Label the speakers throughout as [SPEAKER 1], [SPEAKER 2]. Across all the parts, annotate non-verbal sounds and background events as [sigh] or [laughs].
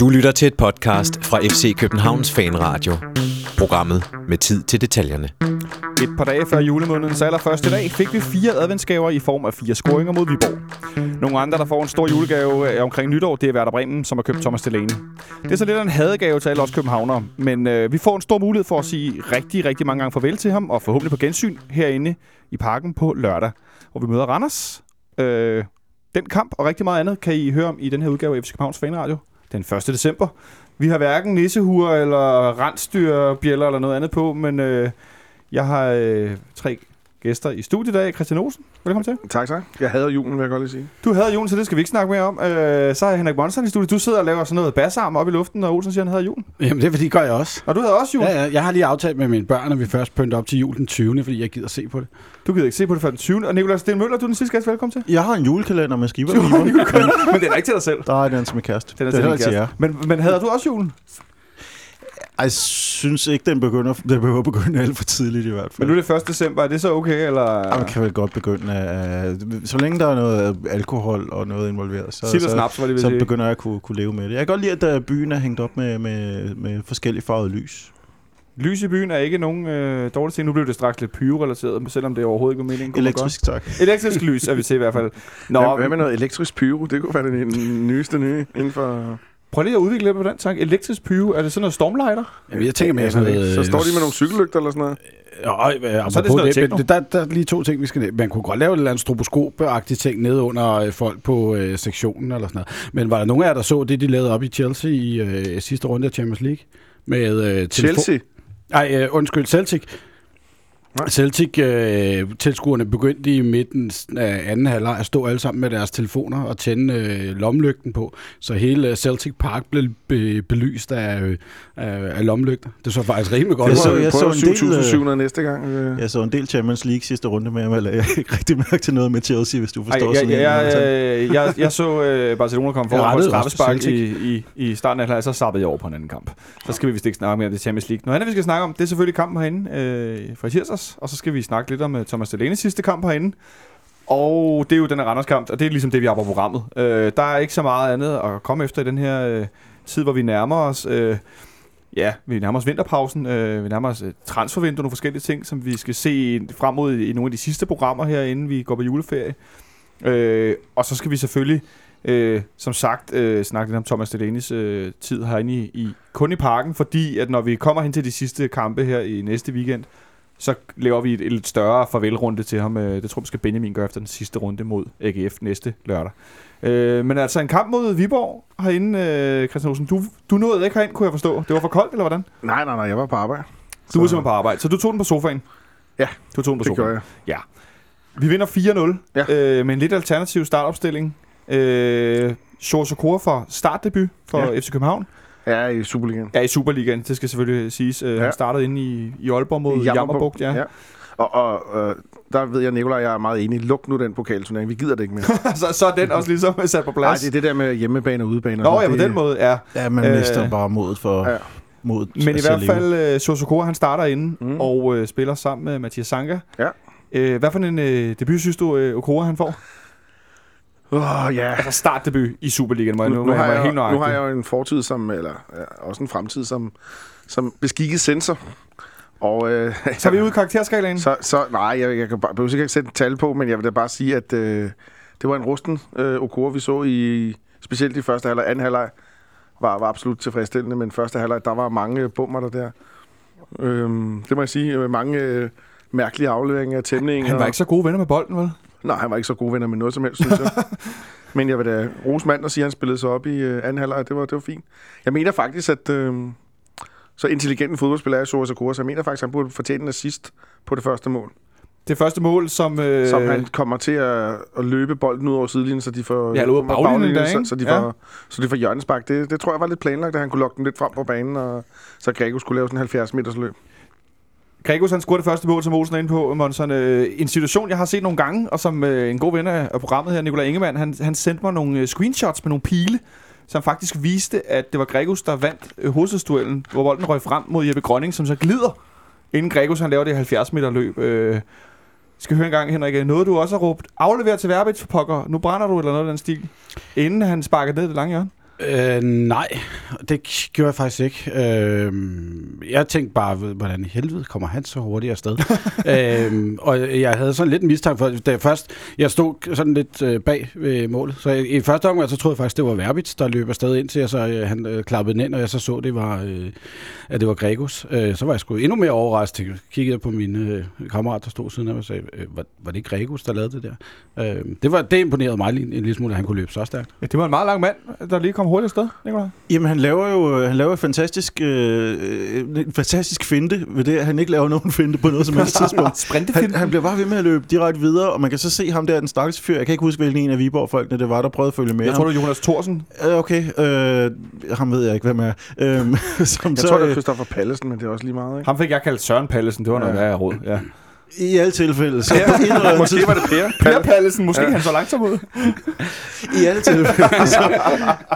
[SPEAKER 1] Du lytter til et podcast fra FC Københavns Fanradio. Programmet med tid til detaljerne.
[SPEAKER 2] Et par dage før julemånedens allerførste dag fik vi fire adventsgaver i form af fire scoringer mod Viborg. Nogle andre, der får en stor julegave omkring nytår, det er Werder Bremen, som har købt Thomas Delaney. Det er så lidt af en hadegave til alle os københavnere, men øh, vi får en stor mulighed for at sige rigtig, rigtig mange gange farvel til ham, og forhåbentlig på gensyn herinde i parken på lørdag, hvor vi møder Randers. Øh, den kamp og rigtig meget andet kan I høre om i den her udgave af FC Københavns Fanradio den 1. december. Vi har hverken nissehuer eller rensdyrbjæller eller noget andet på, men øh, jeg har øh, tre gæster i studiet i dag. Christian Olsen, velkommen til.
[SPEAKER 3] Tak, tak. Jeg hader julen, vil jeg godt lige sige.
[SPEAKER 2] Du havde julen, så det skal vi ikke snakke mere om. Øh, så er Henrik Monsen i studiet. Du sidder og laver sådan noget bassarm op i luften, og Olsen siger, han havde julen.
[SPEAKER 4] Jamen, det er fordi, gør jeg også.
[SPEAKER 2] Og du havde også jul.
[SPEAKER 4] Ja, ja, jeg har lige aftalt med mine børn, at vi først pynter op til jul den 20. fordi jeg gider se på det.
[SPEAKER 2] Du gider ikke se på det før den 20. Og Nikolaj Sten Møller, du er den sidste gæst. Velkommen til.
[SPEAKER 5] Jeg har en julekalender med skiver. [laughs]
[SPEAKER 2] men den er ikke til dig selv.
[SPEAKER 5] Der er den til min kæreste.
[SPEAKER 2] Den er
[SPEAKER 5] det
[SPEAKER 2] til
[SPEAKER 5] er
[SPEAKER 2] din
[SPEAKER 5] til jer.
[SPEAKER 2] kæreste. Men, men havde du også julen?
[SPEAKER 5] Jeg synes ikke, den begynder, den behøver at begynde alt for tidligt i hvert fald.
[SPEAKER 2] Men nu er det 1. december. Er det så okay, eller?
[SPEAKER 5] Ja, man kan vel godt begynde at... Så længe der er noget alkohol og noget involveret, så, så,
[SPEAKER 2] snaps,
[SPEAKER 5] så
[SPEAKER 2] sige.
[SPEAKER 5] begynder jeg at kunne, kunne leve med det. Jeg kan godt lide, at der byen er hængt op med, med, med forskellige farvede lys.
[SPEAKER 2] Lys i byen er ikke nogen øh, dårlig ting. Nu blev det straks lidt pyro-relateret, selvom det overhovedet ikke var meningen.
[SPEAKER 5] Elektrisk, tak.
[SPEAKER 2] Elektrisk lys er vi til i hvert fald. [laughs] Nå,
[SPEAKER 3] Hvad, hvad med noget elektrisk pyro? Det kunne være den, den nyeste nye inden for...
[SPEAKER 2] prøv lige at udvikle lidt på den tanke. Elektrisk pyro, er det sådan noget stormlighter?
[SPEAKER 4] Jamen, jeg tænker mere sådan noget...
[SPEAKER 3] Så står de med nogle cykellygter eller sådan noget?
[SPEAKER 4] Ja, ja,
[SPEAKER 2] Så er det sådan noget
[SPEAKER 4] det, der, der er lige to ting, vi skal... Man kunne godt lave et eller andet stroboskop-agtigt ting nede under øh, folk på øh, sektionen eller sådan noget. Men var der nogen af jer, der så det, de lavede op i Chelsea i øh, sidste runde af Champions League? Med, øh,
[SPEAKER 3] Chelsea?
[SPEAKER 4] Nej, øh, undskyld, Celtic.
[SPEAKER 3] Nej.
[SPEAKER 4] Celtic øh, tilskuerne begyndte i midten af anden halvleg at stå alle sammen med deres telefoner og tænde øh, lomlygten på, så hele Celtic Park blev be- belyst af, øh, af, lomlygter. Det så faktisk rimelig godt
[SPEAKER 5] Jeg så- jeg så en del,
[SPEAKER 3] 7.700 næste gang. øh.
[SPEAKER 5] Jeg så en del Champions League sidste runde med, men jeg lagde ikke rigtig mærke til noget med Chelsea, hvis du
[SPEAKER 2] Ej,
[SPEAKER 5] forstår
[SPEAKER 2] jeg,
[SPEAKER 5] sådan
[SPEAKER 2] jeg,
[SPEAKER 5] en-
[SPEAKER 2] jeg, jeg, jeg, jeg så øh, Barcelona komme foran på et straffespark i, i, i starten af halvleg, så sappede jeg over på en anden kamp. Så skal vi vist ikke snakke mere om det Champions League. Noget andet, vi skal snakke om, det er selvfølgelig kampen herinde øh, fra Randers, og så skal vi snakke lidt om uh, Thomas Delaney's sidste kamp herinde. Og det er jo den her Randers kamp, og det er ligesom det, vi har på programmet. Øh, der er ikke så meget andet at komme efter i den her øh, tid, hvor vi nærmer os... Øh, Ja, vi nærmer os vinterpausen, øh, vi nærmer os øh, transfervindue, nogle forskellige ting, som vi skal se frem mod i, i nogle af de sidste programmer her, inden vi går på juleferie. Øh, og så skal vi selvfølgelig, øh, som sagt, øh, snakke lidt om Thomas Delaney's øh, tid herinde i, i, kun i parken, fordi at når vi kommer hen til de sidste kampe her i næste weekend, så laver vi et, et lidt større farvelrunde til ham. Øh, det tror jeg, skal Benjamin gøre efter den sidste runde mod AGF næste lørdag. Øh, men altså en kamp mod Viborg herinde, øh, Christian Olsen. Du, du nåede ikke herind, kunne jeg forstå. Det var for koldt, eller hvordan?
[SPEAKER 3] Nej, nej, nej, jeg var på arbejde.
[SPEAKER 2] Du var simpelthen på arbejde, så du tog den på sofaen?
[SPEAKER 3] Ja,
[SPEAKER 2] du tog den på
[SPEAKER 3] Det
[SPEAKER 2] sofaen.
[SPEAKER 3] gør jeg.
[SPEAKER 2] Vi vinder 4-0
[SPEAKER 3] Ja.
[SPEAKER 2] øh, med en lidt alternativ startopstilling. Øh, Shore Sokora for startdebut for ja.
[SPEAKER 3] Ja.
[SPEAKER 2] FC København.
[SPEAKER 3] Er i Superligaen.
[SPEAKER 2] Ja, i Superligaen, det skal selvfølgelig siges. Øh,
[SPEAKER 3] Ja.
[SPEAKER 2] Han startede inde i, i Aalborg mod Jammerbugt. Ja.
[SPEAKER 3] ja. Og, og øh, der ved jeg, Nikolaj, jeg er meget enig. Luk nu den pokalturnering. Vi gider det ikke mere. [laughs]
[SPEAKER 2] så, så er den også ligesom [laughs] sat på
[SPEAKER 3] Nej,
[SPEAKER 2] plads.
[SPEAKER 3] det er det der med hjemmebane og udebane. og
[SPEAKER 2] Nå ja, på
[SPEAKER 3] det,
[SPEAKER 2] den måde, ja.
[SPEAKER 5] Ja, man
[SPEAKER 2] Øh,
[SPEAKER 5] mister bare modet for...
[SPEAKER 3] Ja.
[SPEAKER 5] Mod
[SPEAKER 2] Men i hvert fald, øh, Sosokora, han starter inde
[SPEAKER 3] Mm.
[SPEAKER 2] og øh, spiller sammen med Mathias Sanka.
[SPEAKER 3] Ja.
[SPEAKER 2] Øh, hvad for en øh, debut synes du, øh, Okora han får?
[SPEAKER 3] Åh, oh, ja.
[SPEAKER 2] Altså startdebut i Superligaen, må jeg
[SPEAKER 3] Nu,
[SPEAKER 2] nu,
[SPEAKER 3] nu, har
[SPEAKER 2] jeg, helt
[SPEAKER 3] nu har jeg jo en fortid som, eller ja, også en fremtid som, som beskikket sensor. Og, øh,
[SPEAKER 2] Så er vi ude i karakterskalaen.
[SPEAKER 3] så, så, nej, jeg, jeg kan bare, behøver ikke sætte et tal på, men jeg vil da bare sige, at øh, det var en rusten øh, Okora, vi så i, specielt i første halvleg. Anden halvleg var, var absolut tilfredsstillende, men første halvleg, der var mange bummer der der. Øhm, det må jeg sige. øh, Mange øh, mærkelige afleveringer af tæmninger.
[SPEAKER 2] Han var ikke så gode venner med bolden, vel?
[SPEAKER 3] Nej, han var ikke så gode venner med noget som helst, synes jeg. [laughs] Men jeg vil da rose mand og sige, at han spillede sig op i øh, anden halvleg. Det var, det var fint. Jeg mener faktisk, at øh, så intelligent en fodboldspiller er Soros Akura, så jeg mener faktisk, at han burde fortjene en assist på det første mål.
[SPEAKER 2] Det første mål, som... Øh,
[SPEAKER 3] som han kommer til at, at løbe bolden ud over sidelinjen, så de får...
[SPEAKER 2] Ja, eller ud af baglinjen der,
[SPEAKER 3] så, så, de
[SPEAKER 2] Ja.
[SPEAKER 3] får, så de får hjørnespark. Det, det tror jeg var lidt planlagt, at han kunne lokke den lidt frem på banen, og så Grego skulle lave sådan en 70 meters løb.
[SPEAKER 2] Gregus, han scorede det første mål, som Olsen er inde på, Monson. Øh, en situation, jeg har set nogle gange, og som øh, en god ven af programmet her, Nikolaj Ingemann, han, han sendte mig nogle øh, screenshots med nogle pile, som faktisk viste, at det var Gregus, der vandt øh, hvor bolden røg frem mod Jeppe Grønning, som så glider, inden Gregus han laver det 70 meter løb. Øh, skal høre en gang, Henrik. Øh, noget, du også har råbt. Aflever til Verbit for pokker. Nu brænder du, eller noget af den stil. Inden han sparker ned det lange hjørne.
[SPEAKER 4] Øh, nej, det gjorde jeg faktisk ikke. Øh, jeg tænkte bare, hvordan i helvede kommer han så hurtigt afsted? [laughs] øh, og jeg havde sådan lidt en mistanke for, da jeg først, jeg stod sådan lidt øh, bag ved målet. Så i, i første omgang, så troede jeg faktisk, det var Verbitz, der løb afsted ind til, og så øh, han øh, klappede den ind, og jeg så så, det var, øh, at det var Gregos. Øh, så var jeg sgu endnu mere overrasket. Jeg kiggede på min øh, kammerat, der stod siden af mig og sagde, øh, var, var det Gregos, der lavede det der? Øh, det, var, det imponerede mig en, en lille smule, at han kunne løbe så stærkt.
[SPEAKER 2] Ja, det var en meget lang mand, der lige kom hurtigt afsted, Nikolaj.
[SPEAKER 5] Jamen, han laver jo han laver fantastisk, øh, en fantastisk finte ved det, at han ikke laver nogen finte på noget som helst tidspunkt. [laughs] Han, han bliver bare ved med at løbe direkte videre, og man kan så se ham der, den stakkels fyr. Jeg kan ikke huske, hvilken en af Viborg-folkene det var, der prøvede at følge med
[SPEAKER 2] Jeg
[SPEAKER 5] ham.
[SPEAKER 2] tror, det var Jonas Thorsen.
[SPEAKER 5] Øh, Okay, øh, ham ved jeg ikke, hvem er. Øhm, [laughs] som
[SPEAKER 3] Jeg
[SPEAKER 5] så,
[SPEAKER 3] tror, det er
[SPEAKER 5] øh,
[SPEAKER 3] Christoffer Pallesen, men det er også lige meget, ikke?
[SPEAKER 2] Ham fik jeg kaldt Søren Pallesen. Det var noget
[SPEAKER 3] Ja.
[SPEAKER 2] værre råd. Ja.
[SPEAKER 5] I alle tilfælde, så en eller
[SPEAKER 3] Måske var det Per.
[SPEAKER 2] Per Pallesen. Måske ja. han så langsomt ud.
[SPEAKER 5] I alle tilfælde, så,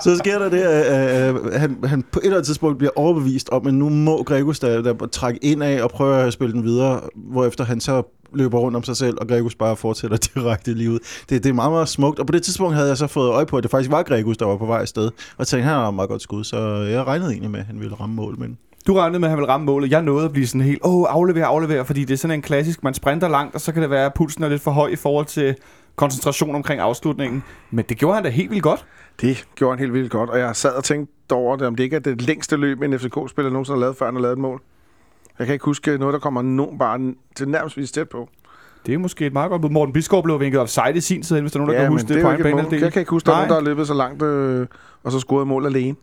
[SPEAKER 5] så sker der det, at han, han på et eller andet tidspunkt bliver overbevist om, at nu må Gregus der, der trække ind af og prøve at spille den videre, hvorefter han så løber rundt om sig selv, og Gregus bare fortsætter [laughs] direkte lige ud. Det, det er meget, meget smukt. Og på det tidspunkt havde jeg så fået øje på, at det faktisk var Gregus, der var på vej afsted. Og tænkte, han har et meget godt skud, så jeg regnede egentlig med, at han ville ramme mål. Men
[SPEAKER 2] Du regnede med, at han ville ramme målet. Jeg nåede at blive sådan helt, åh, oh, aflever, aflever, fordi det er sådan en klassisk, man sprinter langt, og så kan det være, at pulsen er lidt for høj i forhold til koncentration omkring afslutningen. Men det gjorde han da helt vildt godt.
[SPEAKER 3] Det gjorde han helt vildt godt, og jeg sad og tænkte over det, om det ikke er det længste løb, en FCK-spiller nogensinde har lavet, før han har lavet et mål. Jeg kan ikke huske noget, der kommer nogen bare til nærmest tæt på.
[SPEAKER 2] Det er måske et meget godt bud. Morten Biskov blev vinket offside i sin tid, hvis der er nogen, der kan huske det,
[SPEAKER 3] er
[SPEAKER 2] på egen.
[SPEAKER 3] Jeg kan ikke huske, der er nogen, der har løbet så langt, øh, og så scoret mål alene.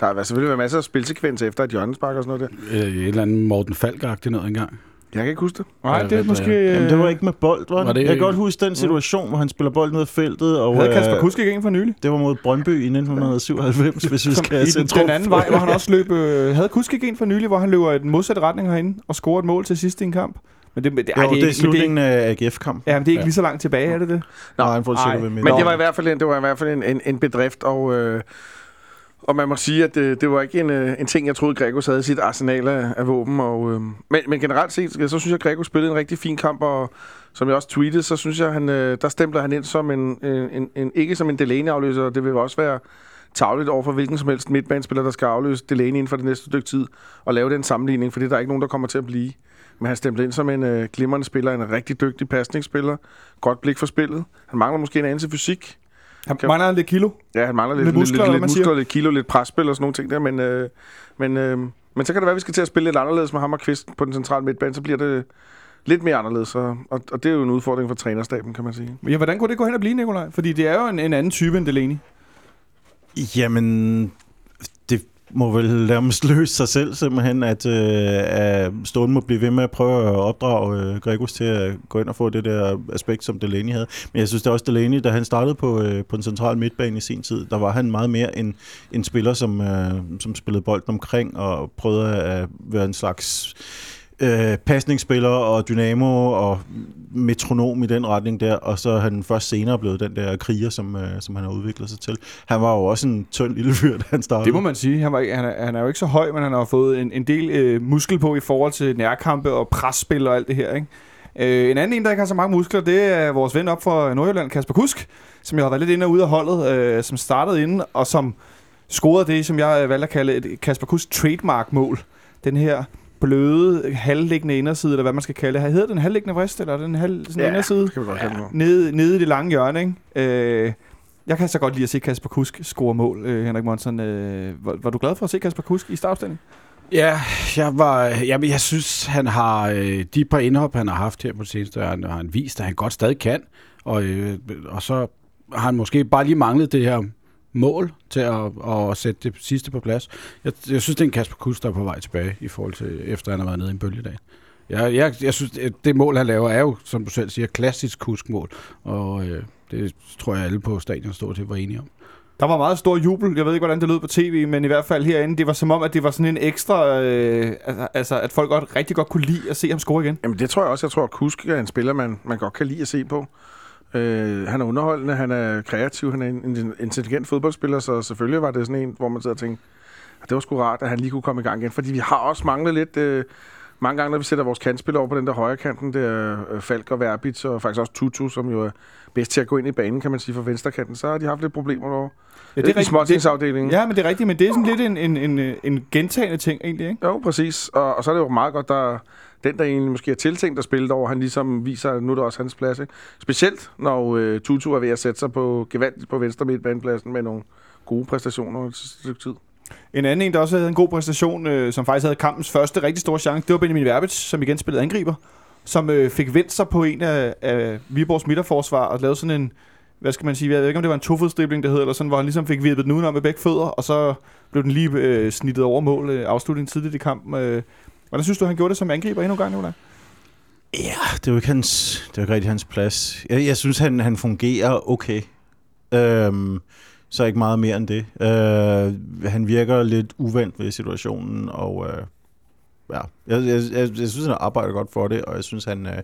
[SPEAKER 3] Der har selvfølgelig været masser af spilsekvens efter et hjørnespark og sådan noget der.
[SPEAKER 4] Øh, et eller andet Morten Falk-agtigt noget engang.
[SPEAKER 3] Jeg kan ikke huske det.
[SPEAKER 2] Nej, det er måske...
[SPEAKER 5] Jamen, det var ikke med bold, var,
[SPEAKER 4] Var
[SPEAKER 5] det?
[SPEAKER 4] det-
[SPEAKER 5] Jeg kan godt huske den situation, hvor han spiller bold ned ad feltet. Og,
[SPEAKER 2] Havde Kasper
[SPEAKER 5] øh,
[SPEAKER 2] Kusk ikke en for nylig?
[SPEAKER 5] Det var mod Brøndby i 1997, hvis vi skal
[SPEAKER 2] I den,
[SPEAKER 5] centrum-
[SPEAKER 2] den anden vej, hvor han også løb... Øh, havde Kusk ikke en for nylig, hvor han løber i den modsatte retning herinde og scorer et mål til sidst i en kamp? Men det, det,
[SPEAKER 5] Jo,
[SPEAKER 2] ej,
[SPEAKER 5] det,
[SPEAKER 2] det,
[SPEAKER 5] er slutningen af AGF-kamp.
[SPEAKER 2] Ja, men det er ikke
[SPEAKER 4] Ja.
[SPEAKER 2] lige så langt tilbage, er det det?
[SPEAKER 5] Nej, han får sikkert.
[SPEAKER 3] Men det var i hvert fald en, det var i hvert fald en, en, en bedrift, og, øh, og man må sige, at det, det var ikke en, øh, en ting, jeg troede, Gregos havde i sit arsenal af, af våben. Og, øh, men, men generelt set, øh, så synes jeg, at Gregos spillede en rigtig fin kamp, og som jeg også tweetede, så synes jeg, han, øh, der stempler han ind som en, en, en, en ikke som en Delaney-afløser, og det vil også være tavligt over for hvilken som helst midtbanespiller, der skal afløse Delaney inden for det næste stykke tid, og lave den sammenligning, for det er der ikke nogen, der kommer til at blive. Men han stemte ind som en øh, glimrende spiller, en rigtig dygtig pasningsspiller, godt blik for spillet. Han mangler måske en anelse fysik,
[SPEAKER 2] han
[SPEAKER 3] Kan-
[SPEAKER 2] mangler lidt kilo.
[SPEAKER 3] Ja, han mangler lidt,
[SPEAKER 2] Lidt muskler,
[SPEAKER 3] lidt, lidt muskler, lidt kilo, lidt presspil og sådan nogle ting der, men, øh, men, øh, men så kan det være, at vi skal til at spille lidt anderledes med ham og Kvist på den centrale midtbane, så bliver det lidt mere anderledes, og, og, og det er jo en udfordring for trænerstaben, kan man sige.
[SPEAKER 2] Ja, hvordan kunne det gå hen og blive, Nikolaj? Fordi det er jo en, en anden type end Delaney.
[SPEAKER 5] Jamen, må vel nærmest [laughs] løse sig selv simpelthen, at, øh, at Stone må blive ved med at prøve at opdrage øh, Gregus til at gå ind og få det der aspekt, som Delaney havde. Men jeg synes det er også Delaney, da han startede på, øh, på den centrale midtbane i sin tid, der var han meget mere en, en spiller, som, øh, som spillede bolden omkring og prøvede at være en slags øh, pasningsspiller og dynamo og metronom i den retning der, og så er han først senere blevet den der kriger, som, øh, som han har udviklet sig til. Han var jo også en tynd lille fyr, da han startede.
[SPEAKER 2] Det må man sige. Han, var, ikke- han, er, han er jo ikke så høj, men han har fået en, en del øh, muskel på i forhold til nærkampe og presspil og alt det her. Ikke? Øh, en anden en, der ikke har så mange muskler, det er vores ven op fra Nordjylland, Kasper Kusk, som jeg har været lidt inde og ude af holdet, øh, som startede inden, og som scorede det, som jeg øh, valgte at kalde et Kasper Kusk trademark-mål. Den her bløde, halvliggende inderside, eller hvad man skal kalde det. Hedder den halvliggende vrist, eller er den halv, sådan ja, inderside?
[SPEAKER 3] det kan vi godt nu.
[SPEAKER 2] nede, nede i det lange hjørne, ikke? Øh, jeg kan så godt lide at se Kasper Kusk score mål, øh, Henrik Monsen. Øh, var, var du glad for at se Kasper Kusk i startopstillingen?
[SPEAKER 4] Ja, jeg var, jamen, jeg synes, han har øh, de par indhop, han har haft her på det seneste, han har han vist, at han godt stadig kan. Og, øh, og så har han måske bare lige manglet det her mål til at, at sætte det sidste på plads. Jeg, jeg synes, det er en Kasper Kusk, der er på vej tilbage, i forhold til, efter han har været nede i en bølgedag. Jeg, jeg, jeg synes, at det mål, han laver, er jo, som du selv siger, klassisk kuskmål. Og øh, det tror jeg, alle på stadion stort set var enige om.
[SPEAKER 2] Der var meget stor jubel. Jeg ved ikke, hvordan det lød på tv, men i hvert fald herinde, det var som om, at det var sådan en ekstra... Øh, altså- altså, at folk godt, rigtig godt kunne lide at se ham score igen.
[SPEAKER 3] Jamen det tror jeg også. Jeg tror, at Kusk er en spiller, man, man godt kan lide at se på. Øh, han er underholdende, han er kreativ, han er en, en intelligent fodboldspiller, så selvfølgelig var det sådan en, hvor man sidder og tænkte, at det var sgu rart, at han lige kunne komme i gang igen. Fordi vi har også manglet lidt... Øh, mange gange, når vi sætter vores kantspillere over på den der højre kanten, det er øh, Falk og Verbitz, og faktisk også Tutu, som jo er bedst til at gå ind i banen, kan man sige, fra venstre kanten, så har de haft lidt problemer derovre.
[SPEAKER 2] Ja,
[SPEAKER 3] det er i
[SPEAKER 2] rigtigt.
[SPEAKER 3] småtingsafdelingen.
[SPEAKER 2] Ja, men det er rigtigt, men det er sådan lidt en, en, en, en gentagende ting egentlig, ikke?
[SPEAKER 3] Jo, præcis. Og, og så er det jo meget godt, der den, der egentlig måske er tiltænkt at spille over, han ligesom viser, at nu er det også hans plads. Ikke? Specielt når øh, Tutu er ved at sætte sig på gevaldigt på venstre midtbanepladsen med nogle gode præstationer over et stykke tid.
[SPEAKER 2] En anden en, der også havde en god præstation, øh, som faktisk havde kampens første rigtig store chance, det var Benjamin Verbitz, som igen spillede angriber, som øh, fik vendt sig på en af, af Viborgs midterforsvar og lavede sådan en, hvad skal man sige, jeg ved ikke, om det var en tofodsdribling, der hed, eller sådan, hvor han ligesom fik vippet den udenom med begge fødder, og så blev den lige øh, snittet over mål øh, afslutningen tidligt i kampen. Øh. Hvordan synes du, han gjorde det som angriber endnu en gang, Nicolaj?
[SPEAKER 5] Ja, det er jo ikke, hans, det er jo ikke rigtig hans plads. Jeg, jeg synes, han, han fungerer okay. Øhm, så ikke meget mere end det. Øh, han virker lidt uvendt ved situationen, og øh, ja, jeg, jeg, jeg, jeg synes, han arbejder godt for det, og jeg synes, han, øh,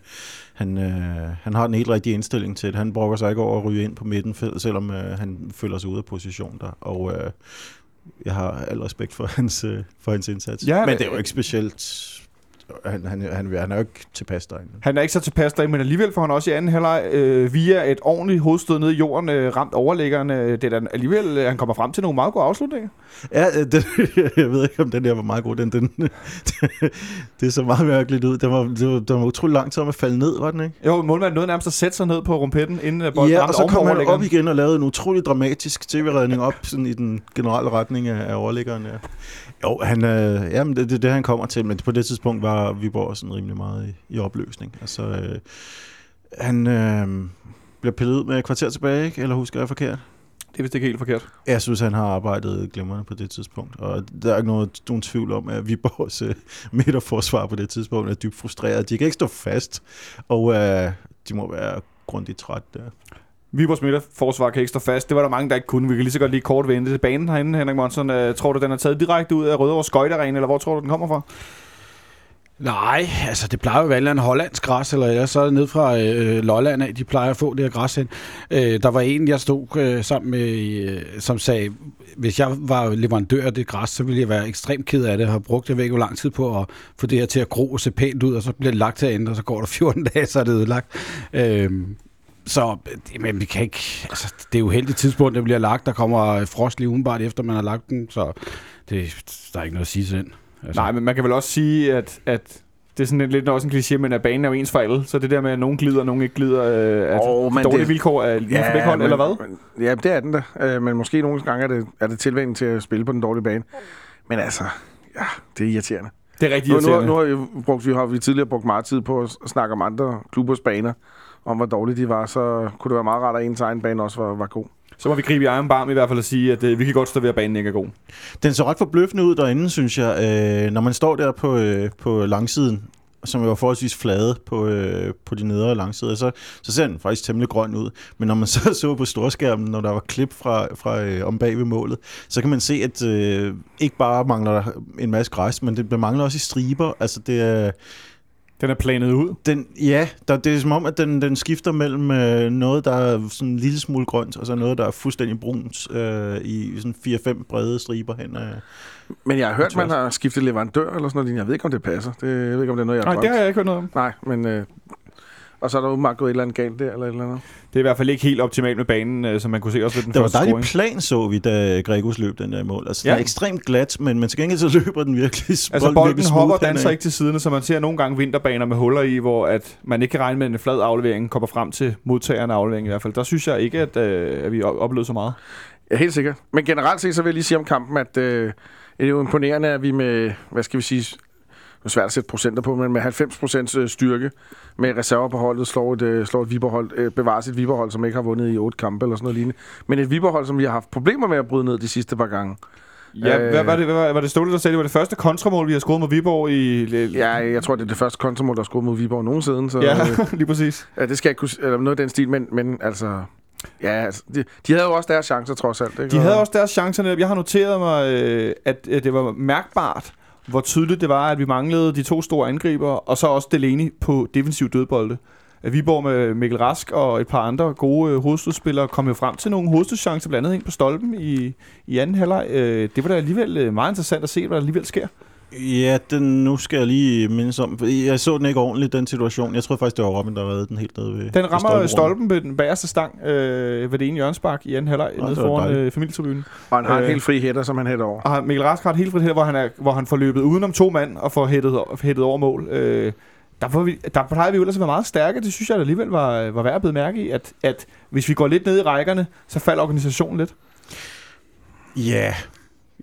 [SPEAKER 5] han, øh, han har den helt rigtige indstilling til det. Han brokker sig ikke over at ryge ind på midten, selvom øh, han føler sig ude af position der, og øh, jeg har al respekt for hans, øh, for hans indsats.
[SPEAKER 2] Ja,
[SPEAKER 5] Men det er jo ikke specielt han, han, han, han er jo ikke tilpas derinde.
[SPEAKER 2] Han er ikke så tilpas derinde, men alligevel får han også i anden halvleg øh, via et ordentligt hovedstød ned i jorden øh, ramt overlæggeren. Øh, det er da alligevel, øh, han kommer frem til nogle meget gode afslutninger.
[SPEAKER 5] Ja, øh, det, [laughs] jeg ved ikke, om den der var meget god. Den, den, [laughs] det så meget mærkeligt ud. Den var, det var, den var utrolig lang tid om at falde ned, var den ikke?
[SPEAKER 2] Jo, målmanden nåede nærmest at sætte sig ned på rumpetten, inden bolden
[SPEAKER 5] Ja, og så kom han op igen og lavede en utrolig dramatisk tv-redning op sådan i den generelle retning af, af overlæggeren. Ja. Jo, han, øh, jamen, det er det, det, han kommer til, men på det tidspunkt var Viborg sådan rimelig meget i, i opløsning. Altså, øh, han øh, bliver pillet ud med et kvarter tilbage, ikke? eller husker jeg forkert?
[SPEAKER 2] Det er vist ikke helt forkert.
[SPEAKER 5] Jeg synes, han har arbejdet glimrende på det tidspunkt, og der er ikke noget, nogen tvivl om, at Viborgs øh, midterforsvar på det tidspunkt er dybt frustreret. De kan ikke stå fast, og øh, de må være grundigt træt der.
[SPEAKER 2] Vibers midterforsvar kan ikke stå fast. Det var der mange, der ikke kunne. Vi kan lige så godt lige kort vente til banen herinde, Henrik Monsen. Øh, tror du, den er taget direkte ud af Rødovre Skøjterene, eller hvor tror du, den kommer fra?
[SPEAKER 4] Nej, altså det plejer jo at være en hollandsk græs, eller ellers så er det ned fra øh, Lolland af, de plejer at få det her græs hen. Øh, der var en, jeg stod øh, sammen med, øh, som sagde, hvis jeg var leverandør af det græs, så ville jeg være ekstremt ked af det, og har brugt det væk jo lang tid på at få det her til at gro og se pænt ud, og så bliver det lagt til at ændre, og så går der [laughs] 14 dage, så er det ødelagt. Øh, så men vi kan ikke, altså, det er jo heldigt tidspunkt, det bliver lagt. Der kommer frost lige udenbart efter, man har lagt den, så det, der er ikke noget at sige til den.
[SPEAKER 2] Altså. Nej, men man kan vel også sige, at, at det er sådan lidt også en kliché, men at banen er jo ens for alle. Så det der med, at nogen glider, og nogen ikke glider, øh, at oh, dårlige det, vilkår er lige ja, for begge hold,
[SPEAKER 3] men,
[SPEAKER 2] eller hvad?
[SPEAKER 3] Men, ja, det er den da. Øh, men måske nogle gange er det, er det tilvænding til at spille på den dårlige bane. Men altså, ja, det er irriterende.
[SPEAKER 2] Det er rigtig irriterende.
[SPEAKER 3] Nu, nu, nu har, vi brugt, vi har vi tidligere brugt meget tid på at snakke om andre klubbers baner, om hvor dårlige de var, så kunne det være meget rart, at ens egen bane også var, var god.
[SPEAKER 2] Så må vi gribe i egen barm i hvert fald og sige, at øh, vi kan godt stå ved, at banen ikke er god.
[SPEAKER 5] Den så ret forbløffende ud derinde, synes jeg. Øh, når man står der på, øh, på langsiden, som var forholdsvis flade på, øh, på de nedre langsider, så, så ser den faktisk temmelig grøn ud. Men når man så [laughs] så på storskærmen, når der var klip fra, fra øh, om bag ved målet, så kan man se, at øh, ikke bare mangler der en masse græs, men det mangler også i striber. Altså det er...
[SPEAKER 2] Den er planet ud?
[SPEAKER 5] Den, ja, der, det er som om, at den, den skifter mellem øh, noget, der er sådan en lille smule grønt, og så noget, der er fuldstændig brunt øh, i sådan 4-5 brede striber hen. Øh,
[SPEAKER 3] men jeg har hørt, man har skiftet leverandør eller sådan noget. Jeg ved ikke, om det passer. Det, jeg ved ikke, om det er noget, jeg har
[SPEAKER 2] Nej, det har jeg ikke hørt noget om.
[SPEAKER 3] Nej, men... Øh, og så er der åbenbart gået et eller andet galt der, eller et eller andet.
[SPEAKER 2] Det er i hvert fald ikke helt optimalt med banen, øh, som man kunne se også ved den
[SPEAKER 5] det
[SPEAKER 2] første
[SPEAKER 5] scoring. Det var dejlig plan, så vi, da Gregos løb den der mål. Altså, ja. den er ekstremt glat, men, men til gengæld så løber den virkelig
[SPEAKER 2] Altså, bolden, bolden hopper og danser ikke til siden, så man ser nogle gange vinterbaner med huller i, hvor at man ikke kan regne med, at en flad aflevering kommer frem til modtageren af afleveringen i hvert fald. Der synes jeg ikke, at, øh, at vi oplevede så meget.
[SPEAKER 3] Ja, helt sikkert. Men generelt set, så vil jeg lige sige om kampen, at øh, det er jo imponerende, at vi med, hvad skal vi sige, er svært at sætte procenter på, men med 90% øh, styrke med reserver på holdet slår et, øh, slår et Viberhold, øh, bevares et Viberhold, som ikke har vundet i otte kampe eller sådan noget lignende. Men et Viberhold, som vi har haft problemer med at bryde ned de sidste par gange.
[SPEAKER 2] Ja, øh, hvad var det, hvad var, var det Ståle, der sagde, det var det første kontramål, vi har scoret mod Viborg i...
[SPEAKER 3] Ja, jeg tror, det er det første kontramål, der er scoret mod Viborg nogensinde. Så,
[SPEAKER 2] ja, [laughs] lige præcis.
[SPEAKER 3] Ja, det skal jeg kunne... Eller noget af den stil, men, men altså... Ja, altså, de, de havde jo også deres chancer, trods alt. Ikke?
[SPEAKER 2] De havde også deres chancer. Jeg har noteret mig, at det var mærkbart, hvor tydeligt det var, at vi manglede de to store angriber, og så også Delaney på defensiv dødbolde. At Viborg med Mikkel Rask og et par andre gode øh, hovedstødsspillere kom jo frem til nogle hovedstødschancer, blandt andet ind på stolpen i, i anden halvleg. Øh, det var da alligevel øh, meget interessant at se, hvad der alligevel sker.
[SPEAKER 5] Ja, den, nu skal jeg lige mindes om. Jeg så den ikke ordentligt, den situation. Jeg tror faktisk, det var Robin, der reddede den helt nede ved
[SPEAKER 2] Den
[SPEAKER 5] ved
[SPEAKER 2] rammer
[SPEAKER 5] stolperummet.
[SPEAKER 2] stolpen ved den bagerste stang øh, ved det ene hjørnspark i anden halvleg nede foran
[SPEAKER 5] dejligt.
[SPEAKER 2] øh, familietribunen.
[SPEAKER 3] Og han har en
[SPEAKER 2] Øh.
[SPEAKER 3] helt fri hætter, som han hætter over.
[SPEAKER 2] Og Mikkel Rask har et helt frit her, hvor han, er, hvor han får løbet udenom to mand og får hættet, hættet over mål. Øh, der, får vi, der plejer vi jo ellers at være meget stærke. Det synes jeg alligevel var, var værd at bide mærke i, at, at hvis vi går lidt ned i rækkerne, så falder organisationen lidt.
[SPEAKER 5] Ja,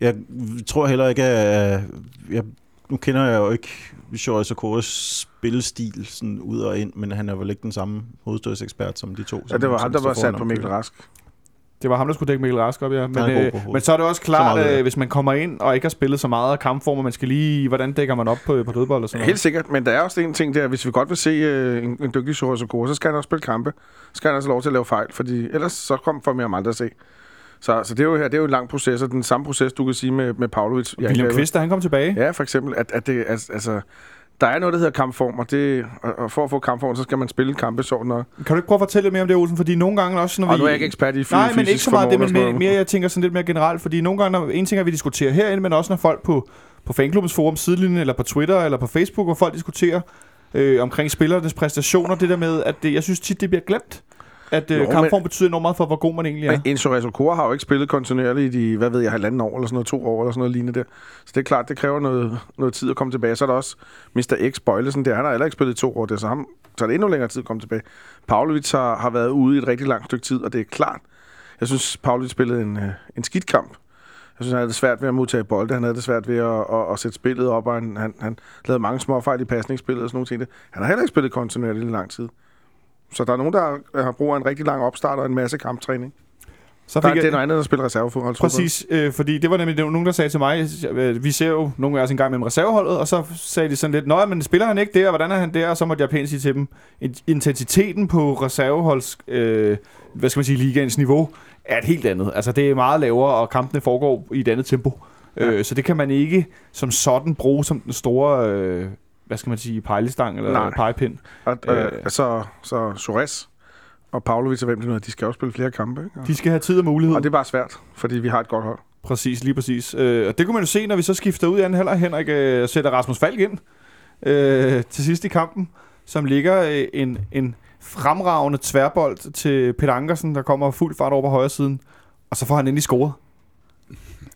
[SPEAKER 5] jeg tror heller ikke, at... Jeg, nu kender jeg jo ikke Vishore Sokoras spillestil sådan ud og ind, men han er vel ikke den samme hovedstødsekspert som de to.
[SPEAKER 3] Ja, det var ham, der var sat på Mikkel Rask.
[SPEAKER 2] Det var ham, der skulle dække Mikkel Rask op, ja. Men, øh, men så er det også klart,
[SPEAKER 5] meget jeg.
[SPEAKER 2] hvis man kommer ind og ikke har spillet så meget af kampformer, man skal lige, hvordan dækker man op på, på dødbold og sådan noget.
[SPEAKER 3] Helt sikkert, men der er også en ting der, hvis vi godt vil se øh, en, en dygtig Shore Sokora, så skal han også spille kampe. Så skal han også have lov til at lave fejl, fordi ellers så kom for mere om aldrig at se. Så, så det, er jo, her- det er jo en lang proces, og den samme proces, du kan sige med, med Pavlovic. i
[SPEAKER 2] William. Kvist, da han kom tilbage.
[SPEAKER 3] Ja, for eksempel, at, at det, altså, altså, der er noget, der hedder kampform, og, det, og, og for at få kampform, så skal man spille kampe sådan noget.
[SPEAKER 2] Kan du ikke prøve at fortælle lidt mere om det, Olsen? Fordi nogle gange også, når vi...
[SPEAKER 3] Og nu er jeg ikke ekspert i fy-
[SPEAKER 2] Nej, men
[SPEAKER 3] fysisk
[SPEAKER 2] ikke så meget det,
[SPEAKER 3] og
[SPEAKER 2] men mere, mere, jeg tænker sådan lidt mere generelt, fordi nogle gange, når, en ting er, vi diskuterer herinde, men også når folk på, på fanklubbens forum, sidelinjen, eller på Twitter, eller på Facebook, hvor folk diskuterer øh, omkring spillernes præstationer, det der med, at det, jeg synes tit, det bliver glemt, at øh,
[SPEAKER 3] Jo, men-
[SPEAKER 2] kampform betyder enormt meget for, hvor god man egentlig er.
[SPEAKER 3] Men Enzo Resokora har jo ikke spillet kontinuerligt i de, hvad ved jeg, halvanden år, eller sådan noget, to år, eller sådan noget lignende der. Så det er klart, det kræver noget, noget tid at komme tilbage. Så er der også Mr. X Bøjlesen der, han har heller ikke spillet i to år, det, så ham tager det endnu længere tid at komme tilbage. Pavlovic har, har været ude i et rigtig langt stykke tid, og det er klart. Jeg synes, Pavlovic spillede en, øh, en skidt kamp. Jeg synes, han havde det svært ved at modtage bolde, han havde det svært ved at, at, at sætte spillet op, og han, han, han lavede mange små fejl i pasningsspillet og sådan nogle ting. Han har heller ikke spillet kontinuerligt i lang tid. Så der er nogen, der har- brug af en rigtig lang opstart og en masse kamptræning.
[SPEAKER 2] Så
[SPEAKER 3] Der,
[SPEAKER 2] fik
[SPEAKER 3] det er
[SPEAKER 2] jeg,
[SPEAKER 3] noget andet at spille reservefodbold.
[SPEAKER 2] Præcis, øh, fordi det var nemlig det var nogen, der sagde til mig, øh, vi ser jo nogle af os en gang med reserveholdet, og så sagde de sådan lidt, nej, men spiller han ikke der, og hvordan er han der? Og så måtte jeg pænt sige til dem, in- intensiteten på reserveholds, øh, hvad skal man sige, ligaens niveau, er et helt andet. Altså det er meget lavere, og kampene foregår i et andet tempo.
[SPEAKER 3] Ja.
[SPEAKER 2] Øh, så det kan man ikke som sådan bruge som den store, øh, hvad skal man sige, pejlestang eller
[SPEAKER 3] Nej.
[SPEAKER 2] pegepind.
[SPEAKER 3] Og,
[SPEAKER 2] Øh.
[SPEAKER 3] øh, så, så Suarez og Pavlovic og hvem det nu er, de skal jo spille flere kampe. Ikke? Og,
[SPEAKER 2] De skal have tid og mulighed.
[SPEAKER 3] og det er bare svært, fordi vi har et godt hold.
[SPEAKER 2] Præcis, lige præcis. Øh, og det kunne man jo se, når vi så skifter ud i anden halvleg. Henrik øh, sætter Rasmus Falk ind øh, til sidst i kampen, som ligger øh, en, en fremragende tværbold til Peter Ankersen, der kommer fuld fart over på højre siden. Og så får han endelig scoret.